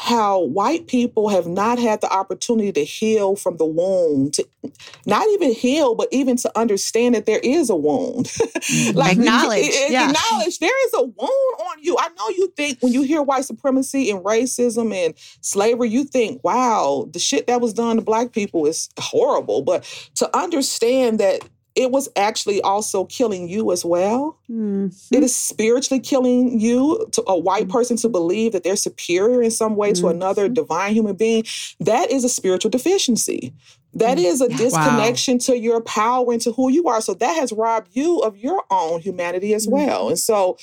how white people have not had the opportunity to heal from the wound, to not even heal, but even to understand that there is a wound. (laughs) Mm-hmm. Acknowledge, it- it- yeah. Acknowledge there is a wound on you. I know you think when you hear white supremacy and racism and slavery, you think, wow, the shit that was done to black people is horrible. But to understand that it was actually also killing you as well. Mhm. It is spiritually killing you to a white person to believe that they're superior in some way to Mhm. another divine human being. That is a spiritual deficiency. That is a disconnection to your power and to who you are. So that has robbed you of your own humanity as well. And so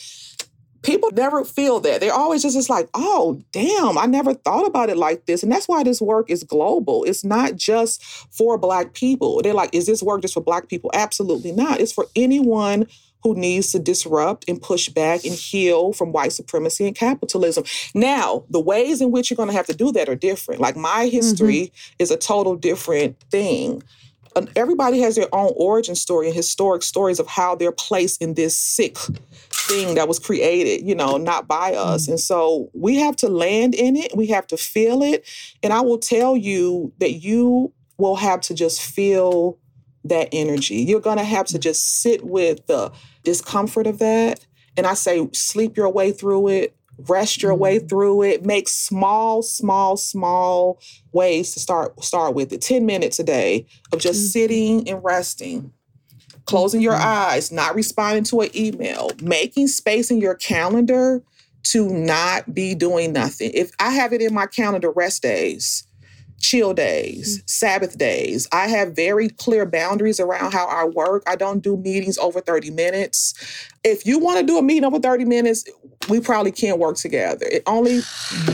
people never feel that. They're always just, just like, oh, damn, I never thought about it like this. And that's why this work is global. It's not just for Black people. They're like, is this work just for Black people? Absolutely not. It's for anyone who needs to disrupt and push back and heal from white supremacy and capitalism. Now, the ways in which you're going to have to do that are different. Like my mm-hmm. history is a total different thing. Everybody has their own origin story and historic stories of how they're placed in this sick thing that was created, you know, not by us. Mm-hmm. And so we have to land in it, we have to feel it. And I will tell you that you will have to just feel that energy. You're going to have to just sit with the discomfort of that. And I say, sleep your way through it, rest your way through it, make small, small, small ways to start start with it. 10 minutes a day of just Mhm. sitting and resting. Closing your Mhm. eyes, not responding to an email, making space in your calendar to not be doing nothing. If I have it in my calendar, rest days, chill days, mm-hmm. Sabbath days. I have very clear boundaries around how I work. I don't do meetings over 30 minutes. If you want to do a meeting over 30 minutes, we probably can't work together. It only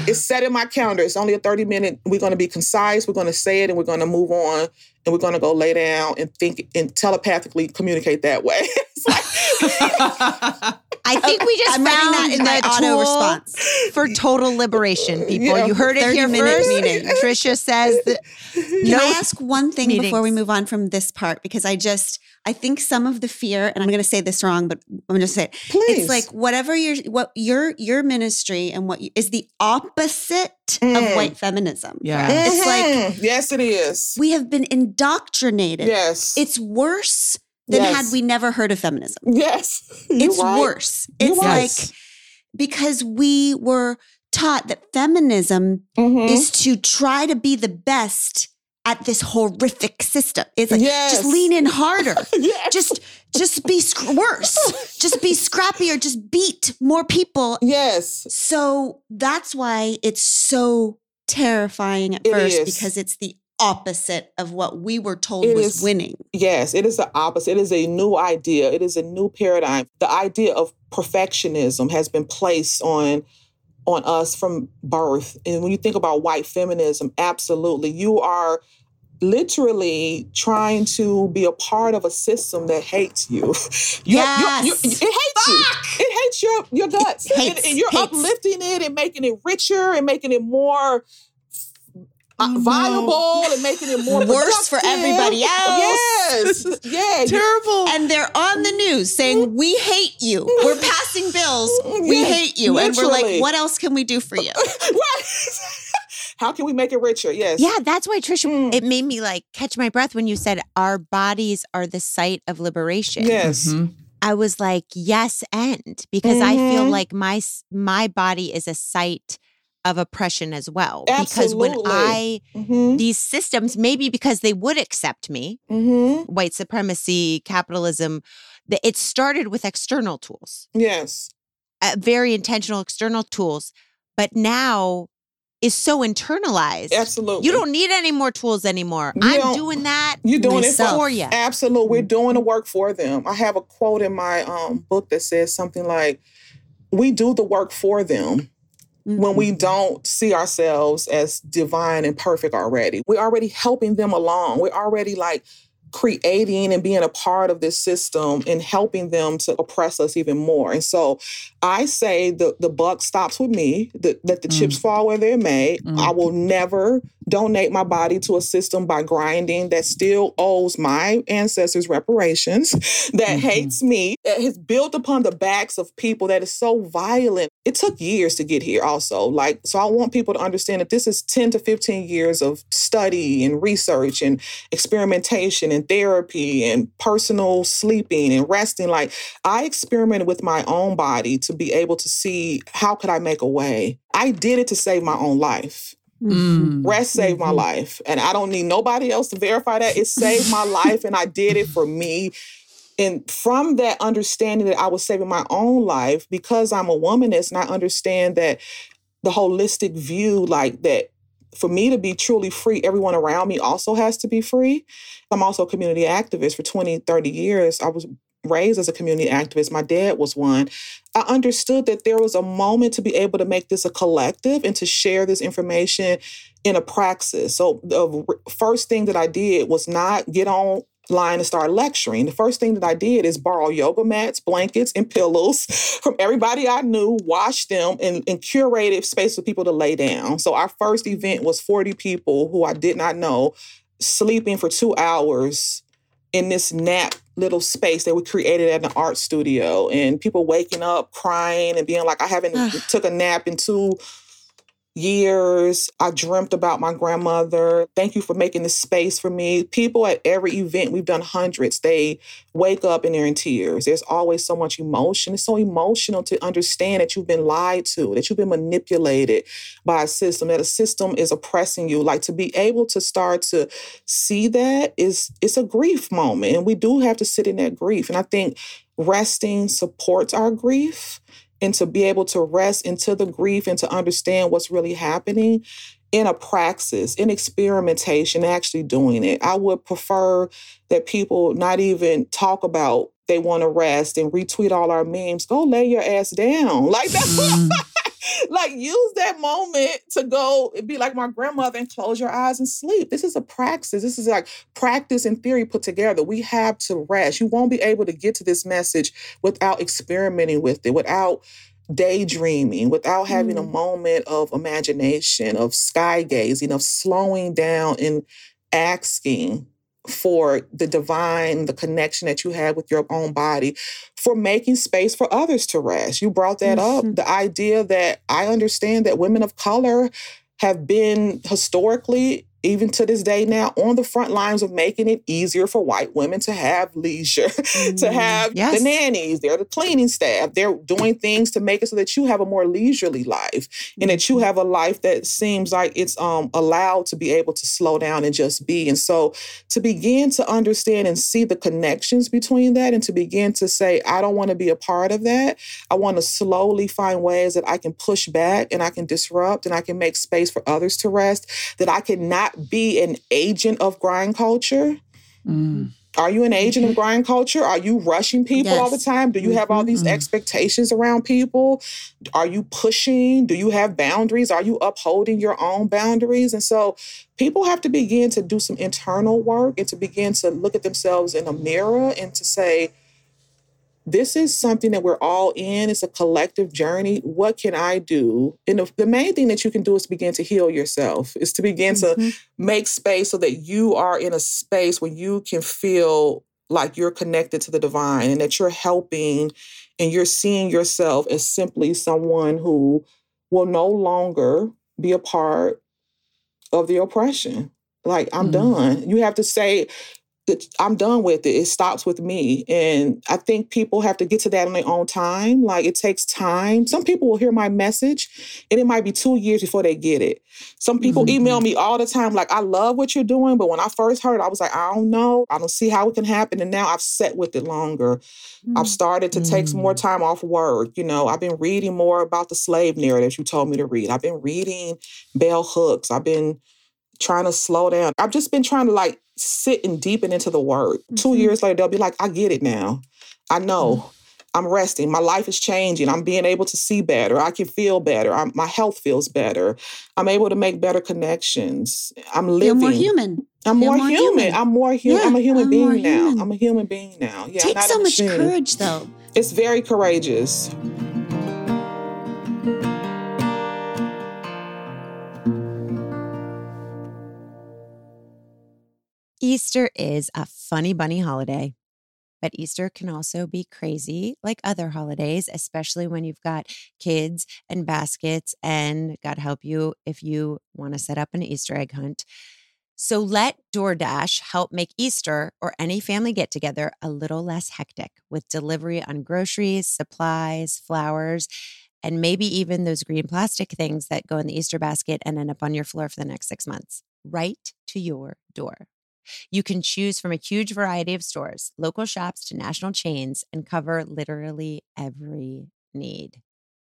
it's (sighs) set in my calendar. It's only a 30 minute. We're going to be concise. We're going to say it and we're going to move on and we're going to go lay down and think and telepathically communicate that way. (laughs) It's like- (laughs) (laughs) I think we just I'm found that in the my auto tool response. for total liberation, (laughs) people. Yeah. You heard it here 30-minute first. meeting. Tricia says that (laughs) Can no I ask one thing before we move on from this part? Because I just, I think some of the fear, and I'm going to say this wrong, but I'm going to say it. Please. It's like whatever your what your your ministry and what you, is the opposite of Mm. white feminism. Yeah. It's like Mhm. yes, it is. we have been indoctrinated. Yes. It's worse than Yes. had we never heard of feminism. yes. (laughs) It's right. worse. You're It's right. like because we were taught that feminism Mhm. is to try to be the best at this horrific system. It's like Yes. just lean in harder. (laughs) yes. just just be sc- worse. (laughs) just be scrappier. Just beat more people. yes. So that's why it's so terrifying at It first is. because it's the opposite of what we were told It was is. winning. Yes, it is the opposite. It is a new idea. It is a new paradigm. The idea of perfectionism has been placed on on us from birth. And when you think about white feminism, absolutely. You are literally trying to be a part of a system that hates you. You- you- you- Yes. it hates you. It hates your your guts. And- hates, and, you're hates. uplifting it and making it richer and making it more uh, viable and making it more Worse for everybody else. Yes. Yeah. Terrible. And they're on the news saying, We hate you. We're passing bills. We Yeah, hate you. And we're like. What else can we do for you? (laughs) right. (laughs) How can we make it richer? Yes. Yeah, that's why Tricia. Mm. It made me like catch my breath when you said our bodies are the site of liberation. Yes. Mhm. I was like, yes, and because I feel Mhm. like my my body is a site of oppression as well. Because when I Mm-hmm. these systems, maybe because they would accept me, Mm-hmm. white supremacy, capitalism, that it started with external tools, Yes. uh, very intentional external tools, but now is so internalized. Absolutely. You don't need any more tools anymore. You I'm doing that You're doing it myself. for for you. Absolutely. We're Mm-hmm. doing the work for them. I have a quote in my um, book that says something like, We do the work for them when we don't see ourselves as divine and perfect already. We're already helping them along. We're already like creating and being a part of this system and helping them to oppress us even more. And so I say the, the buck stops with me, that, that the mm. chips fall where they're made. Mm. I will never donate my body to a system by grinding that still owes my ancestors reparations, (laughs) that mm-hmm. hates me, that has built upon the backs of people that is so violent. It took years to get here also. Like, so I want people to understand that this is 10 to 15 years of study and research and experimentation and therapy and personal sleeping and resting. Like I experimented with my own body to be able to see how could I make a way. I did it to save my own life. Mm. Rest saved my mm-hmm. life. And I don't need nobody else to verify that. It saved my life and I did it for me. And from that understanding that I was saving my own life, because I'm a womanist and I understand that the holistic view, like that for me to be truly free, everyone around me also has to be free. I'm also a community activist for 20, 30 years. I was raised as a community activist. My dad was one. I understood that there was a moment to be able to make this a collective and to share this information in a praxis. So the first thing that I did was not get on line and start lecturing. The first thing that I did is borrow yoga mats, blankets, and pillows (laughs) from everybody I knew, wash them, and, and curated space for people to lay down. So our first event was 40 people who I did not know sleeping for two hours in this nap little space that we created at an art studio and people waking up crying and being like i haven't (sighs) took a nap in two years. I dreamt about my grandmother. Thank you for making this space for me. People at every event, we've done hundreds, they wake up and they're in tears. There's always so much emotion. It's so emotional to understand that you've been lied to, that you've been manipulated by a system, that a system is oppressing you. Like to be able to start to see that is it's a grief moment. And we do have to sit in that grief. And I think resting supports our grief and to be able to rest into the grief and to understand what's really happening in a praxis, in experimentation, actually doing it. I would prefer that people not even talk about they want to rest and retweet all our memes. Go lay your ass down. (laughs) Like that. Mm. Like use that moment to go be like my grandmother and close your eyes and sleep. This is a practice. This is like practice and theory put together. We have to rest. You won't be able to get to this message without experimenting with it, without daydreaming, without having mm. a moment of imagination, of sky gazing, of slowing down and asking for the divine, the connection that you have with your own body, for making space for others to rest. You brought that mm-hmm. up. The idea that I understand that women of color have been historically even to this day now on the front lines of making it easier for white women to have leisure, mm, (laughs) to have yes. the nannies, they're the cleaning staff, they're doing things to make it so that you have a more leisurely life and that you mm-hmm. have a life that seems like it's um, allowed to be able to slow down and just be. And so to begin to understand and see the connections between that and to begin to say, I don't want to be a part of that. I want to slowly find ways that I can push back and I can disrupt and I can make space for others to rest, that I can not be an agent of grind culture. Mm. Are you an agent of grind culture? Are you rushing people yes. all the time? Do you have all these mm-hmm. expectations around people? Are you pushing? Do you have boundaries? Are you upholding your own boundaries? And so people have to begin to do some internal work and to begin to look at themselves in a mirror and to say, this is something that we're all in. It's a collective journey. What can I do? And the, the main thing that you can do is to begin to heal yourself, is to begin mm-hmm. to make space so that you are in a space where you can feel like you're connected to the divine and that you're helping and you're seeing yourself as simply someone who will no longer be a part of the oppression. Like, I'm mm. done. You have to say, I'm done with it. It stops with me. And I think people have to get to that on their own time. Like it takes time. Some people will hear my message and it might be two years before they get it. Some people mm-hmm. email me all the time, like, I love what you're doing. But when I first heard it, I was like, I don't know. I don't see how it can happen. And now I've sat with it longer. Mm-hmm. I've started to take some more mm. time off work. You know, I've been reading more about the slave narratives you told me to read. I've been reading Bell Hooks. I've been trying to slow down. I've just been trying to like sit and deepen into the word. Mm-hmm. Two years later, they'll be like, I get it now. I know. Mm-hmm. I'm resting. My life is changing. I'm being able to see better. I can feel better. I'm, my health feels better. I'm able to make better connections. I'm living. Feel more human. I'm more, more human. human. I'm more human. Yeah, I'm a human I'm being now. human. I'm a human being now. Yeah, Takes not so much courage, though. It's very courageous. Easter is a funny bunny holiday, but Easter can also be crazy like other holidays, especially when you've got kids and baskets. And God help you if you want to set up an Easter egg hunt. So let DoorDash help make Easter or any family get together a little less hectic with delivery on groceries, supplies, flowers, and maybe even those green plastic things that go in the Easter basket and end up on your floor for the next six months, right to your door. You can choose from a huge variety of stores, local shops to national chains, and cover literally every need.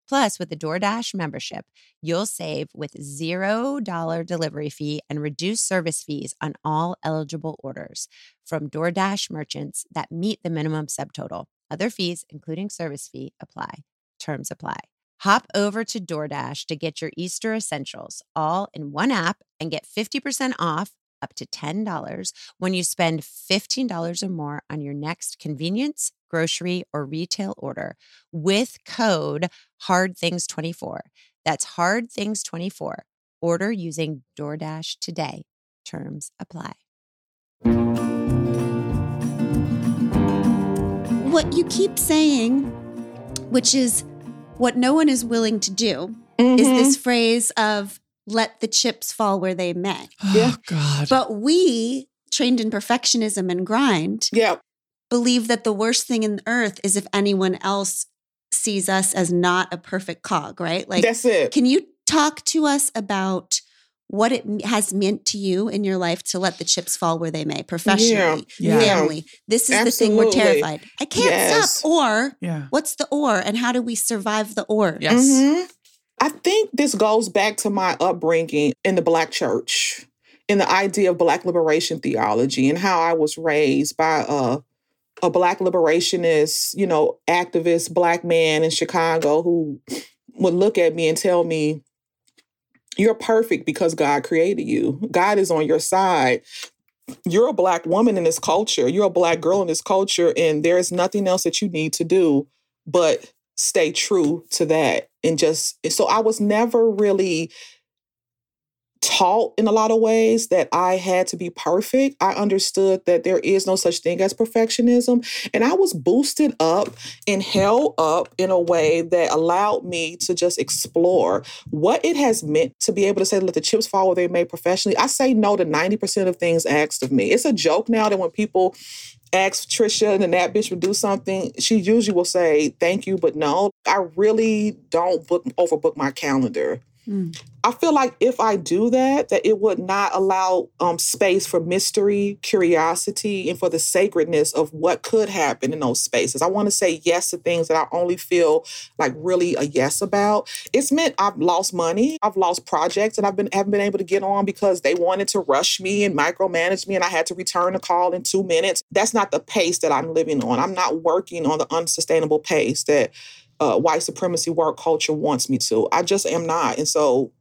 Plus, with the DoorDash membership, you'll save with $0 delivery fee and reduced service fees on all eligible orders from DoorDash merchants that meet the minimum subtotal. Other fees, including service fee, apply. Terms apply. Hop over to DoorDash to get your Easter essentials all in one app and get 50% off up to $10 when you spend $15 or more on your next convenience, grocery, or retail order with code HARDTHINGS24. That's HARDTHINGS24. Order using DoorDash today. Terms apply. What you keep saying, which is what no one is willing to do, is Mhm. this phrase of let the chips fall where they may. Yeah. Oh, God. But we, trained in perfectionism and grind, Yeah. believe that the worst thing in the earth is if anyone else sees us as not a perfect cog, right? Like, That's it. can you talk to us about what it has meant to you in your life to let the chips fall where they may, professionally, Yeah. family? This is the thing we're terrified. I can't Yes. stop. Or yeah. what's the or, and how do we survive the or? Yes. Mhm. I think this goes back to my upbringing in the Black church, in the idea of Black liberation theology, and how I was raised by a, a Black liberationist, you know, activist Black man in Chicago who would look at me and tell me, You're perfect because God created you. God is on your side. You're a Black woman in this culture. You're a Black girl in this culture, and there is nothing else that you need to do but stay true to that and just so I was never really taught in a lot of ways that I had to be perfect. I understood that there is no such thing as perfectionism. And I was boosted up and held up in a way that allowed me to just explore what it has meant to be able to say, let the chips fall where they may professionally. I say no to 90% of things asked of me. It's a joke now that when people ask Tricia the Nap Bishop would do something, she usually will say thank you, but no. I really don't book overbook my calendar. Mm. I feel like if I do that, that it would not allow um, space for mystery, curiosity, and for the sacredness of what could happen in those spaces. I want to say yes to things that I only feel like really a yes about. It's meant I've lost money, I've lost projects, and I've been haven't been able to get on because they wanted to rush me and micromanage me, and I had to return a call in two minutes. That's not the pace that I'm living on. I'm not working on the unsustainable pace that uh, white supremacy work culture wants me to. I just am not. And so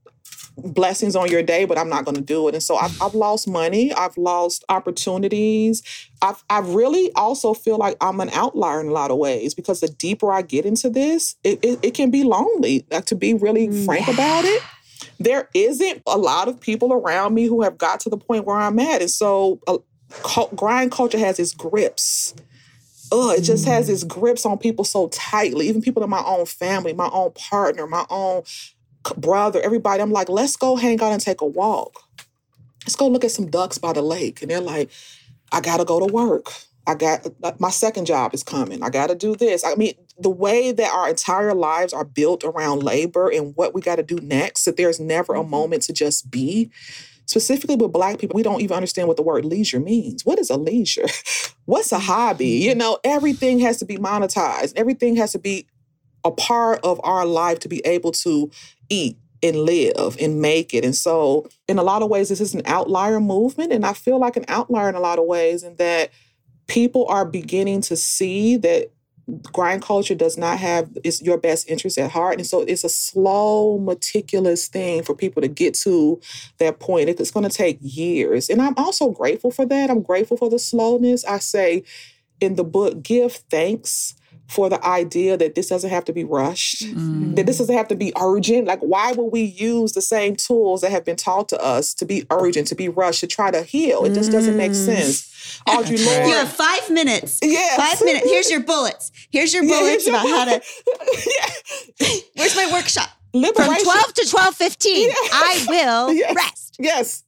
blessings on your day, but I'm not going to do it. And so I've, I've lost money. I've lost opportunities. I've, I really also feel like I'm an outlier in a lot of ways because the deeper I get into this, it, it, it can be lonely. Like, to be really Mm. frank about it, there isn't a lot of people around me who have got to the point where I'm at. And so uh, grind culture has its grips. Ugh, it just has its mm. grips on people so tightly, even people in my own family, my own partner, my own brother, everybody. I'm like, let's go hang out and take a walk. Let's go look at some ducks by the lake. And they're like, I gotta go to work. I got uh, uh my second job is coming. I gotta do this. I mean, the way that our entire lives are built around labor and what we gotta do next, that there's never a mm-hmm. moment to just be. Specifically with Black people, we don't even understand what the word leisure means. What is a leisure? (laughs) What's a mm-hmm. hobby? You know, everything has to be monetized. Everything has to be a part of our life to be able to eat and live and make it. And so, in a lot of ways, this is an outlier movement. And I feel like an outlier in a lot of ways, in that people are beginning to see that grind culture does not have it's your best interest at heart. And so it's a slow meticulous thing for people to get to that point. It's going to take years. And i'm also grateful for that. I'm grateful for the slowness. I say in the book give thanks for the idea that this doesn't have to be rushed, mm. that this doesn't have to be urgent. Like, why would we use the same tools that have been taught to us to be urgent, to be rushed, to try to heal? It just doesn't make mm. sense. Audre Lorde. You have five minutes. Yes. Five minutes. Here's your bullets. Here's your bullets yeah, here's about your how to. (laughs) Where's my workshop? Liberation. From 12 to 12.15, yeah. I will (laughs) yes. rest. Yes.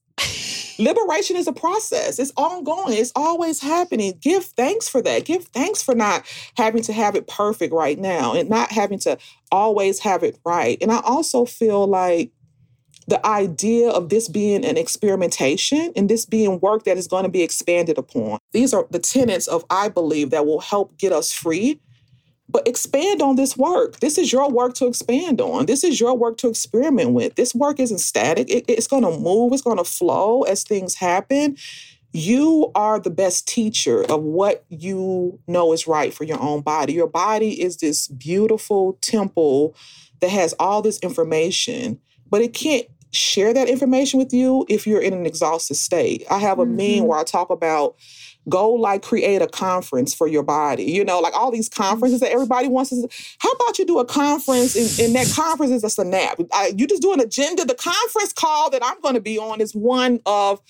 Liberation is a process. It's ongoing. It's always happening. Give thanks for that. Give thanks for not having to have it perfect right now and not having to always have it right. And I also feel like the idea of this being an experimentation and this being work that is going to be expanded upon. These are the tenets of I believe that will help get us free but expand on this work. This is your work to expand on. This is your work to experiment with. This work isn't static, it, it's going to move, it's going to flow as things happen. You are the best teacher of what you know is right for your own body. Your body is this beautiful temple that has all this information, but it can't share that information with you if you're in an exhausted state. I have a mm-hmm. meme where I talk about go like create a conference for your body. You know, like all these conferences that everybody wants to. How about you do a conference and, and that conference is a snap? I, you just do an agenda. The conference call that I'm going to be on is one of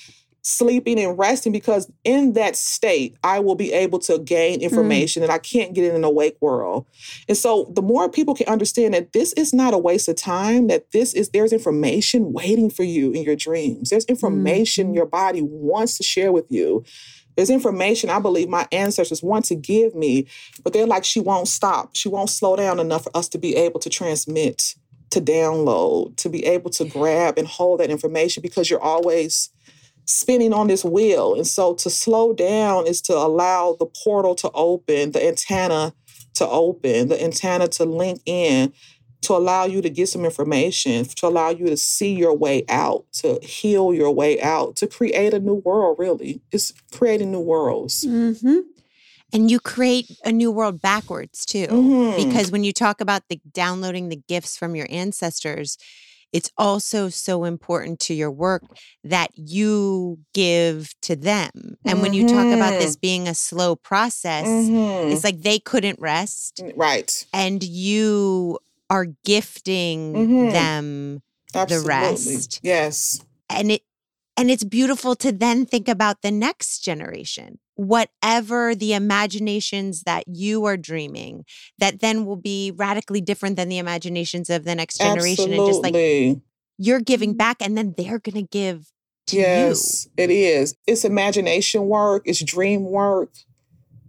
sleeping and resting because in that state i will be able to gain mm. information mm. that i can't get in an awake world and so the more people can understand that this is not a waste of time that this is there's information waiting for you in your dreams there's information mm. your body wants to share with you there's information I believe my ancestors want to give me, but they're like, she won't stop. She won't slow down enough for us to be able to transmit, to download, to be able to grab and hold that information because you're always spinning on this wheel. And so to slow down is to allow the portal to open, the antenna to open, the antenna to link in to allow you to get some information, to allow you to see your way out, to heal your way out, to create a new world, really. It's creating new worlds. Mm-hmm. And you create a new world backwards too. Mm-hmm. Because when you talk about the downloading the gifts from your ancestors, it's also so important to your work that you give to them. And mm-hmm. when you talk about this mm-hmm. being a slow process, mm-hmm. it's like they couldn't rest. Right. And you are gifting mm-hmm. them Absolutely. the rest. Yes. And it and it's beautiful to then think about the next generation. Whatever the imaginations that you are dreaming, that then will be radically different than the imaginations of the next generation. Absolutely. And just like you're giving back and then they're gonna give to yes, you. it is. It's imagination work, it's dream work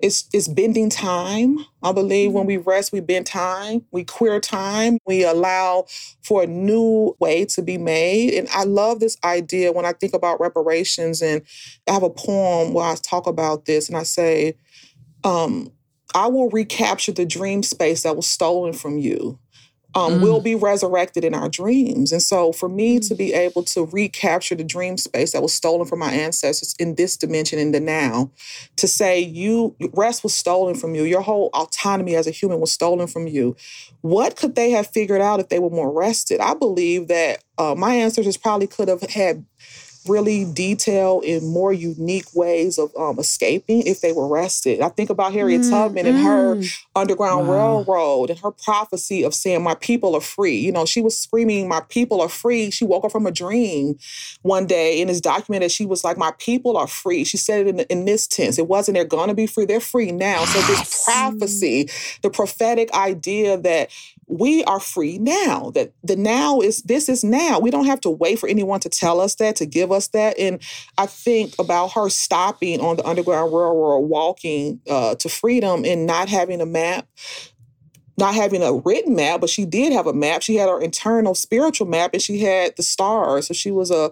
it's it's bending time. I believe when mm-hmm. we rest, we bend time, we queer time, we allow for a new way to be made. And I love this idea when I think about reparations. And I have a poem where I talk about this, and I say, um, I will recapture the dream space that was stolen from you um, mm. will be resurrected in our dreams. And so, for me mm. to be able to recapture the dream space that was stolen from my ancestors in this dimension, in the now, to say, you rest was stolen from you, your whole autonomy as a human was stolen from you. What could they have figured out if they were more rested? I believe that uh, my ancestors probably could have had really detailed in more unique ways of um, escaping if they were arrested. I think about Harriet mm, Tubman and her mm. Underground wow. Railroad and her prophecy of saying, My people are free. You know, she was screaming, My people are free. She woke up from a dream one day and it's documented. She was like, My people are free. She said it in, in this tense. It wasn't they're going to be free, they're free now. So, this prophecy, the prophetic idea that we are free now that the now is this is now. We don't have to wait for anyone to tell us that to give us that. And i think about her stopping on the underground railroad walking uh, to freedom and not having a map not having a written map but she did have a map. She had her internal spiritual map and she had the stars. So she was a,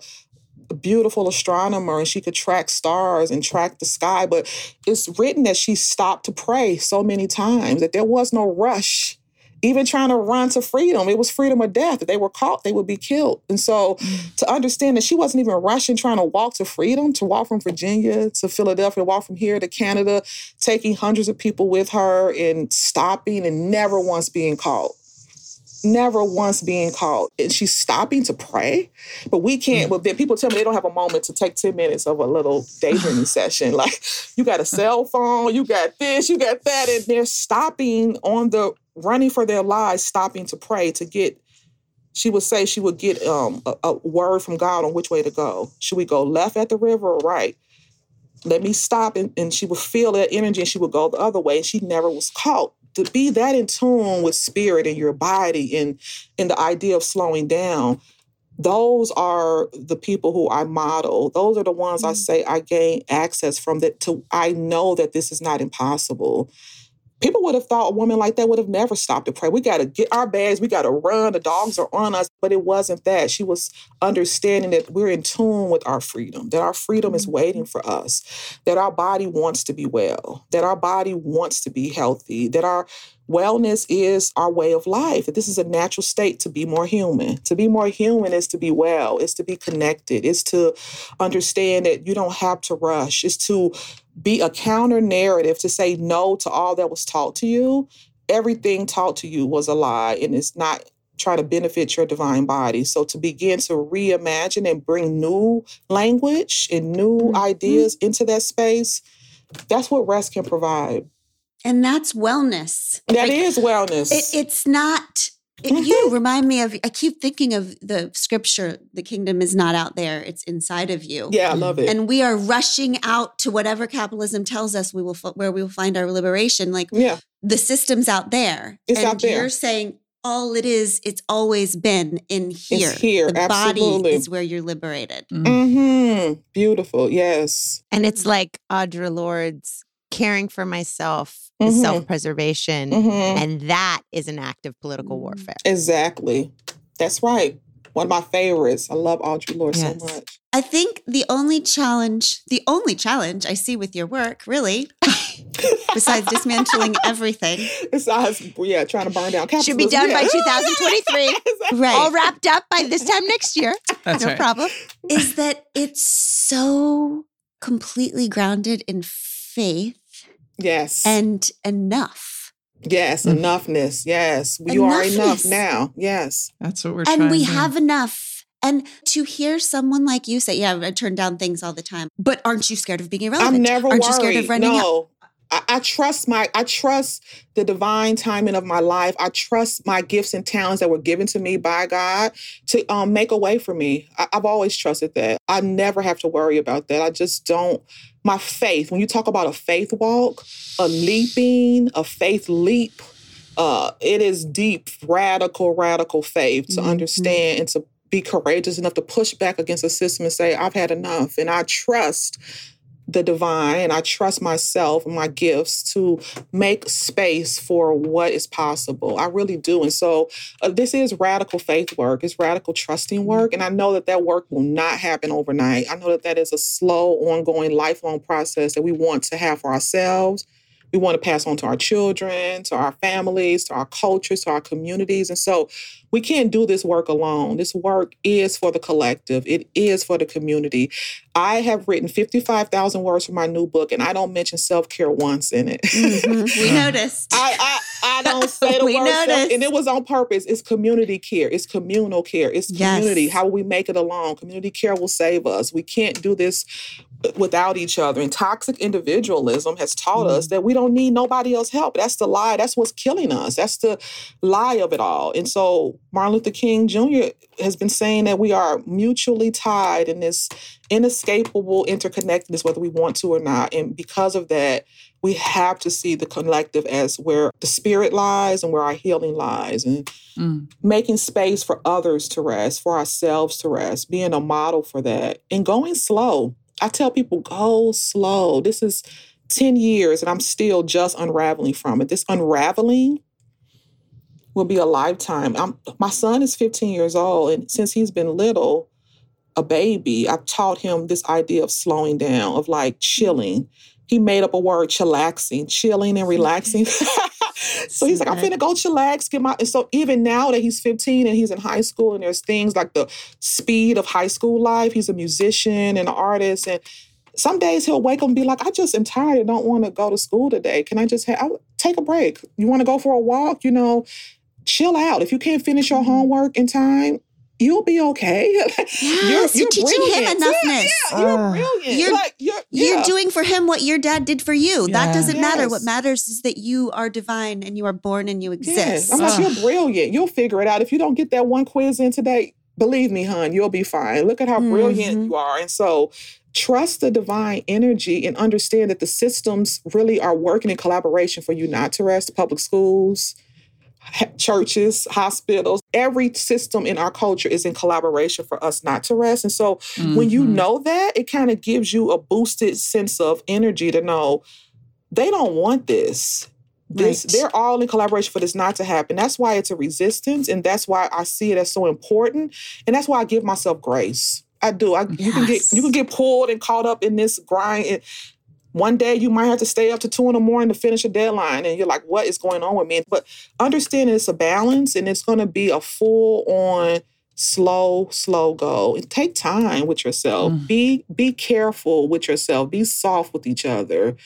a beautiful astronomer and she could track stars and track the sky. But it's written that she stopped to pray so many times that there was no rush even trying to run to freedom. It was freedom or death. If they were caught, they would be killed. And so Mm. to understand that she wasn't even rushing trying to walk to freedom, to walk from Virginia to Philadelphia, to walk from here to Canada, taking hundreds of people with her and stopping and never once being caught. Never once being caught. And she's stopping to pray. But we can't, but then people tell me they don't have a moment to take 10 minutes of a little daydreaming (laughs) session. Like you got a cell phone, you got this, you got that, and they're stopping on the running for their lives, stopping to pray to get. She would say she would get um, a, a word from God on which way to go. Should we go left at the river or right? Let me stop, and, and she would feel that energy, and she would go the other way. And she never was caught. To be that in tune with spirit and your body, and and the idea of slowing down, those are the people who I model. Those are the ones I Mm. say I gain access from. That to I know that this is not impossible. People would have thought a woman like that would have never stopped to pray. We got to get our bags. We got to run. The dogs are on us. But it wasn't that. She was understanding that we're in tune with our freedom, that our freedom is mm-hmm. waiting for us, that our body wants to be well, that our body wants to be healthy, that our wellness is our way of life. This is a natural state to be more human. To be more human is to be well, is to be connected, is to understand that you don't have to rush, is to be a counter narrative to say no to all that was taught to you. Everything taught to you was a lie and it's not trying to benefit your divine body. So to begin to reimagine and bring new language and new Mhm. ideas into that space, that's what rest can provide. And that's wellness. That Like, is wellness. It, it's not. It, you (laughs) remind me of. I keep thinking of the scripture. The kingdom is not out there; it's inside of you. yeah, I love it. And we are rushing out to whatever capitalism tells us we will f- where we will find our liberation. Like yeah, the system's out there, It's and out there. you're saying all it is. It's always been in here. It's here, The body is where you're liberated. Mm. mm-hmm. beautiful. Yes. And it's like Audre Lorde's caring for myself is Mhm. self preservation. hmm And that is an act of political warfare. Exactly. That's right. One of my favorites. I love Audre Lorde Yes. so much. I think the only challenge, the only challenge I see with your work, really, (laughs) besides dismantling (laughs) everything, Besides, yeah, trying to burn down capitalism. Should be done by 2023. (laughs) Exactly. right? All wrapped up by this time next year. That's no right. problem. is that it's so completely grounded in faith Yes. and enough. yes. Mm. Enoughness. Yes. You are enough now. Yes. That's what we're And trying we to have enough. And to hear someone like you say, Yeah, I turn down things all the time, but aren't you scared of being irrelevant? I'm never aren't worried. you scared of running out? no. I, I trust my I trust the divine timing of my life. I trust my gifts and talents that were given to me by God to um, make a way for me. I, I've always trusted that. I never have to worry about that. I just don't. My faith. When you talk about a faith walk, a leaping, a faith leap, uh, it is deep, radical, radical faith to Mhm. understand and to be courageous enough to push back against the system and say, I've had enough. And I trust the divine and I trust myself and my gifts to make space for what is possible. I really do. And so uh, this is radical faith work. It's radical trusting work. And I know that that work will not happen overnight. I know that that is a slow, ongoing, lifelong process that we want to have for ourselves. We want to pass on to our children, to our families, to our cultures, to our communities. And so we can't do this work alone. This work is for the collective, it is for the community. I have written 55,000 words for my new book, and I don't mention self care once in it. Mhm. We (laughs) noticed. I, I I don't say the (laughs) We word self, and it was on purpose. It's community care. It's communal care. It's community. Yes. How will we make it alone? Community care will save us. We can't do this without each other. And toxic individualism has taught us Mm. that we don't need nobody else's help. That's the lie. That's what's killing us. That's the lie of it all. And so Martin Luther King Jr. has been saying that we are mutually tied in this inescapable interconnectedness, whether we want to or not. And because of that, we have to see the collective as where the spirit lies and where our healing lies. And Mm. making space for others to rest, for ourselves to rest, being a model for that, and going slow. I tell people, go slow. This is 10 years and I'm still just unraveling from it. This unraveling will be a lifetime. I'm, my son is 15 years old, and since he's been little, a baby, I've taught him this idea of slowing down, of like chilling. He made up a word, chillaxing, chilling and (laughs) relaxing. (laughs) So he's like, I'm finna go chillax, get my. And so even now that he's 15 and he's in high school, and there's things like the speed of high school life. He's a musician and an artist, and some days he'll wake up and be like, I just am tired and don't want to go to school today. Can I just have I'll take a break? You want to go for a walk? You know, chill out. If you can't finish your mm-hmm. homework in time, you'll be okay. (laughs) Yes, you're, teaching him brilliant. enoughness. Yeah, you're Ah. brilliant. You're- like you're, You're doing for him what your dad did for you. That doesn't matter. What matters is that you are divine and you are born and you exist. Yes. I'm like, Ugh. you're brilliant. You'll figure it out. If you don't get that one quiz in today, believe me, hon, you'll be fine. Look at how brilliant Mhm. you are. And so trust the divine energy and understand that the systems really are working in collaboration for you not to rest. Public schools, ha- churches, hospitals, every system in our culture is in collaboration for us not to rest. And so when you Mhm. know that, it kind of gives you a boosted sense of energy to know they don't want this. This Right. they're all in collaboration for this not to happen. That's why it's a resistance, and that's why I see it as so important, and that's why I give myself grace. I do. I, You can get you can get pulled and caught up in this grind. And one day you might have to stay up to two in the morning to finish a deadline, and you're like, "What is going on with me?" But understanding it's a balance, and it's going to be a full on slow slow go and take time with yourself Mm. be be careful with yourself be soft with each other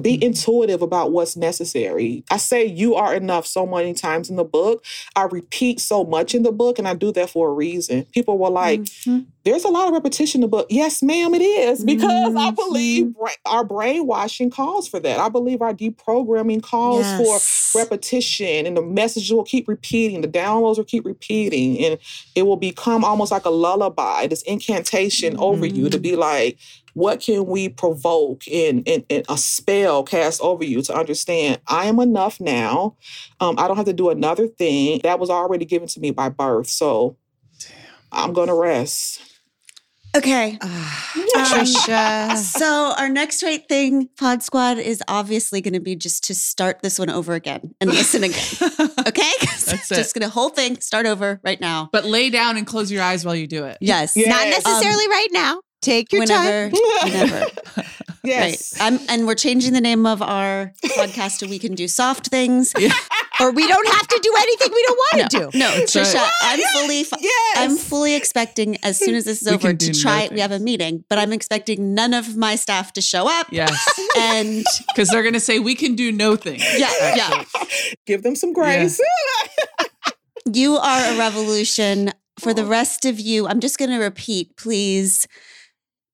be Mm. intuitive about what's necessary i say you are enough so many times in the book i repeat so much in the book and i do that for a reason people were like Mhm. there's a lot of repetition in the book. Yes, ma'am, it is because I Mhm. believe our brainwashing calls for that. I believe our deprogramming calls Yes. for repetition, and the messages will keep repeating. The downloads will keep repeating, and it will become almost like a lullaby, this incantation over you to be like, what can we provoke and, and, and a spell cast over you to understand I am enough now. Um, I don't have to do another thing. That was already given to me by birth. So I'm going to rest. Okay. Ah, um, Tricia. So our next right thing, Pod Squad, is obviously going to be just to start this one over again and listen (laughs) again. Okay, (laughs) That's it. just gonna whole thing start over right now. But lay down and close your eyes while you do it. Yes, Yeah. Not Yes. necessarily um, right now. Take your time. whenever, (laughs) whenever. Yes. Right. I'm, and we're changing the name of our podcast to We Can Do Soft Things. Or we don't have to do anything we don't want to (laughs) do. No, Tricia, right. I'm Yes, fully, fi- Yes. I'm fully expecting as soon as this is over to try. no We have a meeting, but I'm expecting none of my staff to show up. Yes. (laughs) And Because they're going to say, we can do no thing. yeah, yeah, Give them some grace. you are a revolution. For the rest of you, I'm just going to repeat, please.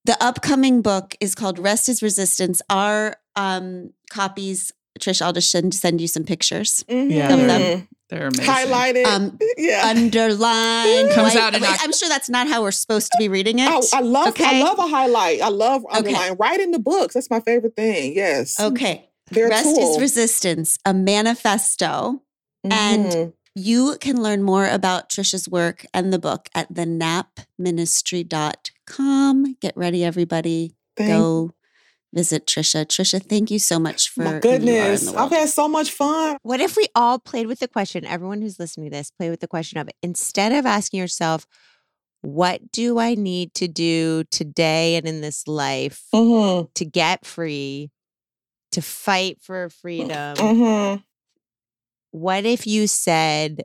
The upcoming book is called Rest is Resistance. Our um, copies, Trish, I'll just send, send you some pictures. Yeah. Of them. They're amazing. Highlighted. Um, yeah. Underline. Comes white- out in Wait, I'm sure that's not how we're supposed to be reading it. I, I love Okay. I love a highlight. I love Okay. underline. Write in the books. That's my favorite thing. Yes. okay. They're Rest tool. is Resistance, a manifesto. and- Mhm. You can learn more about Tricia's work and the book at thenapministry.com. Get ready, everybody. Thank Go visit Tricia. Tricia, thank you so much for my who you are in goodness. the I've had so much fun. What if we all played with the question? Everyone who's listening to this, play with the question of instead of asking yourself, what do I need to do today and in this life Mm-hmm. to get free, to fight for freedom? Mm-hmm. What if you said,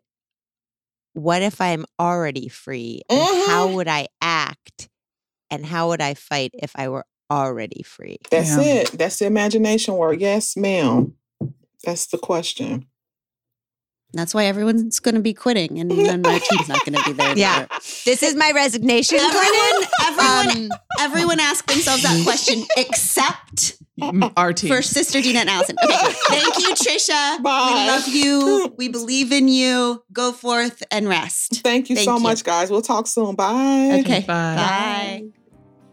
what if I'm already free? And how would I act? And how would I fight if I were already free? That's Yeah. it. That's the imagination work. Yes, ma'am. That's the question. That's why everyone's going to be quitting and (laughs) then my team's not going to be there. Yeah. either. This is my resignation. Everyone, everyone, Um, everyone ask themselves that question (laughs) except Our team. for Sister Dina and Allison. Okay. (laughs) Thank you, Tricia. Bye. We love you. We believe in you. Go forth and rest. Thank you Thank so you. much, guys. We'll talk soon. Bye. Okay. Bye. Bye.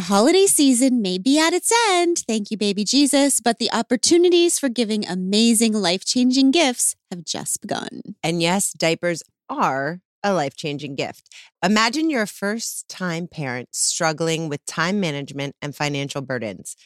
The holiday season may be at its end, thank you, baby Jesus, but the opportunities for giving amazing, life changing gifts have just begun. And yes, diapers are a life changing gift. Imagine you're a first time parent struggling with time management and financial burdens.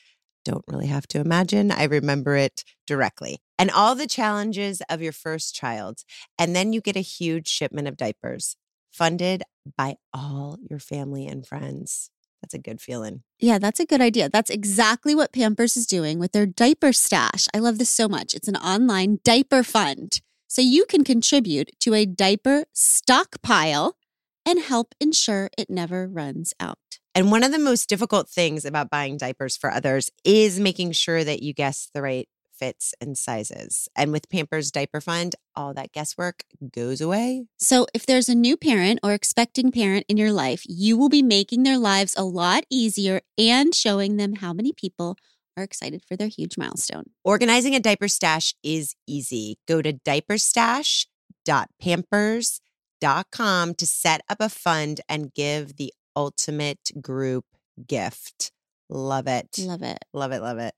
Don't really have to imagine. I remember it directly. And all the challenges of your first child. And then you get a huge shipment of diapers funded by all your family and friends. That's a good feeling. Yeah, that's a good idea. That's exactly what Pampers is doing with their diaper stash. I love this so much. It's an online diaper fund. So you can contribute to a diaper stockpile and help ensure it never runs out. And one of the most difficult things about buying diapers for others is making sure that you guess the right fits and sizes. And with Pampers Diaper Fund, all that guesswork goes away. So, if there's a new parent or expecting parent in your life, you will be making their lives a lot easier and showing them how many people are excited for their huge milestone. Organizing a diaper stash is easy. Go to diaperstash.pampers.com to set up a fund and give the ultimate group gift. Love it. Love it. Love it. Love it.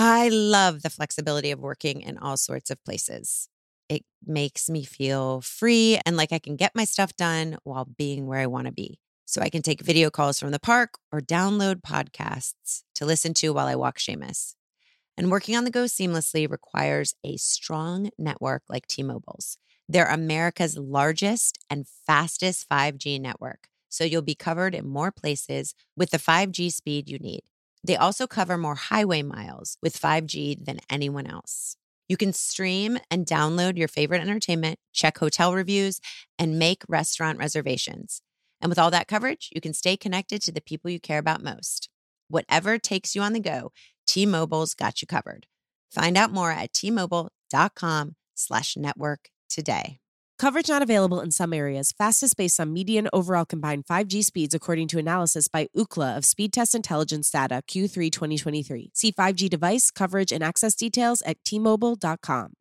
I love the flexibility of working in all sorts of places. It makes me feel free and like I can get my stuff done while being where I want to be. So I can take video calls from the park or download podcasts to listen to while I walk Seamus. And working on the go seamlessly requires a strong network like T Mobile's. They're America's largest and fastest 5G network. So you'll be covered in more places with the 5G speed you need. They also cover more highway miles with 5G than anyone else. You can stream and download your favorite entertainment, check hotel reviews, and make restaurant reservations. And with all that coverage, you can stay connected to the people you care about most. Whatever takes you on the go, T-Mobile's got you covered. Find out more at tmobile.com slash network today. Coverage not available in some areas. Fastest based on median overall combined 5G speeds, according to analysis by Ookla of Speedtest Intelligence Data Q3 2023. See 5G device coverage and access details at tmobile.com.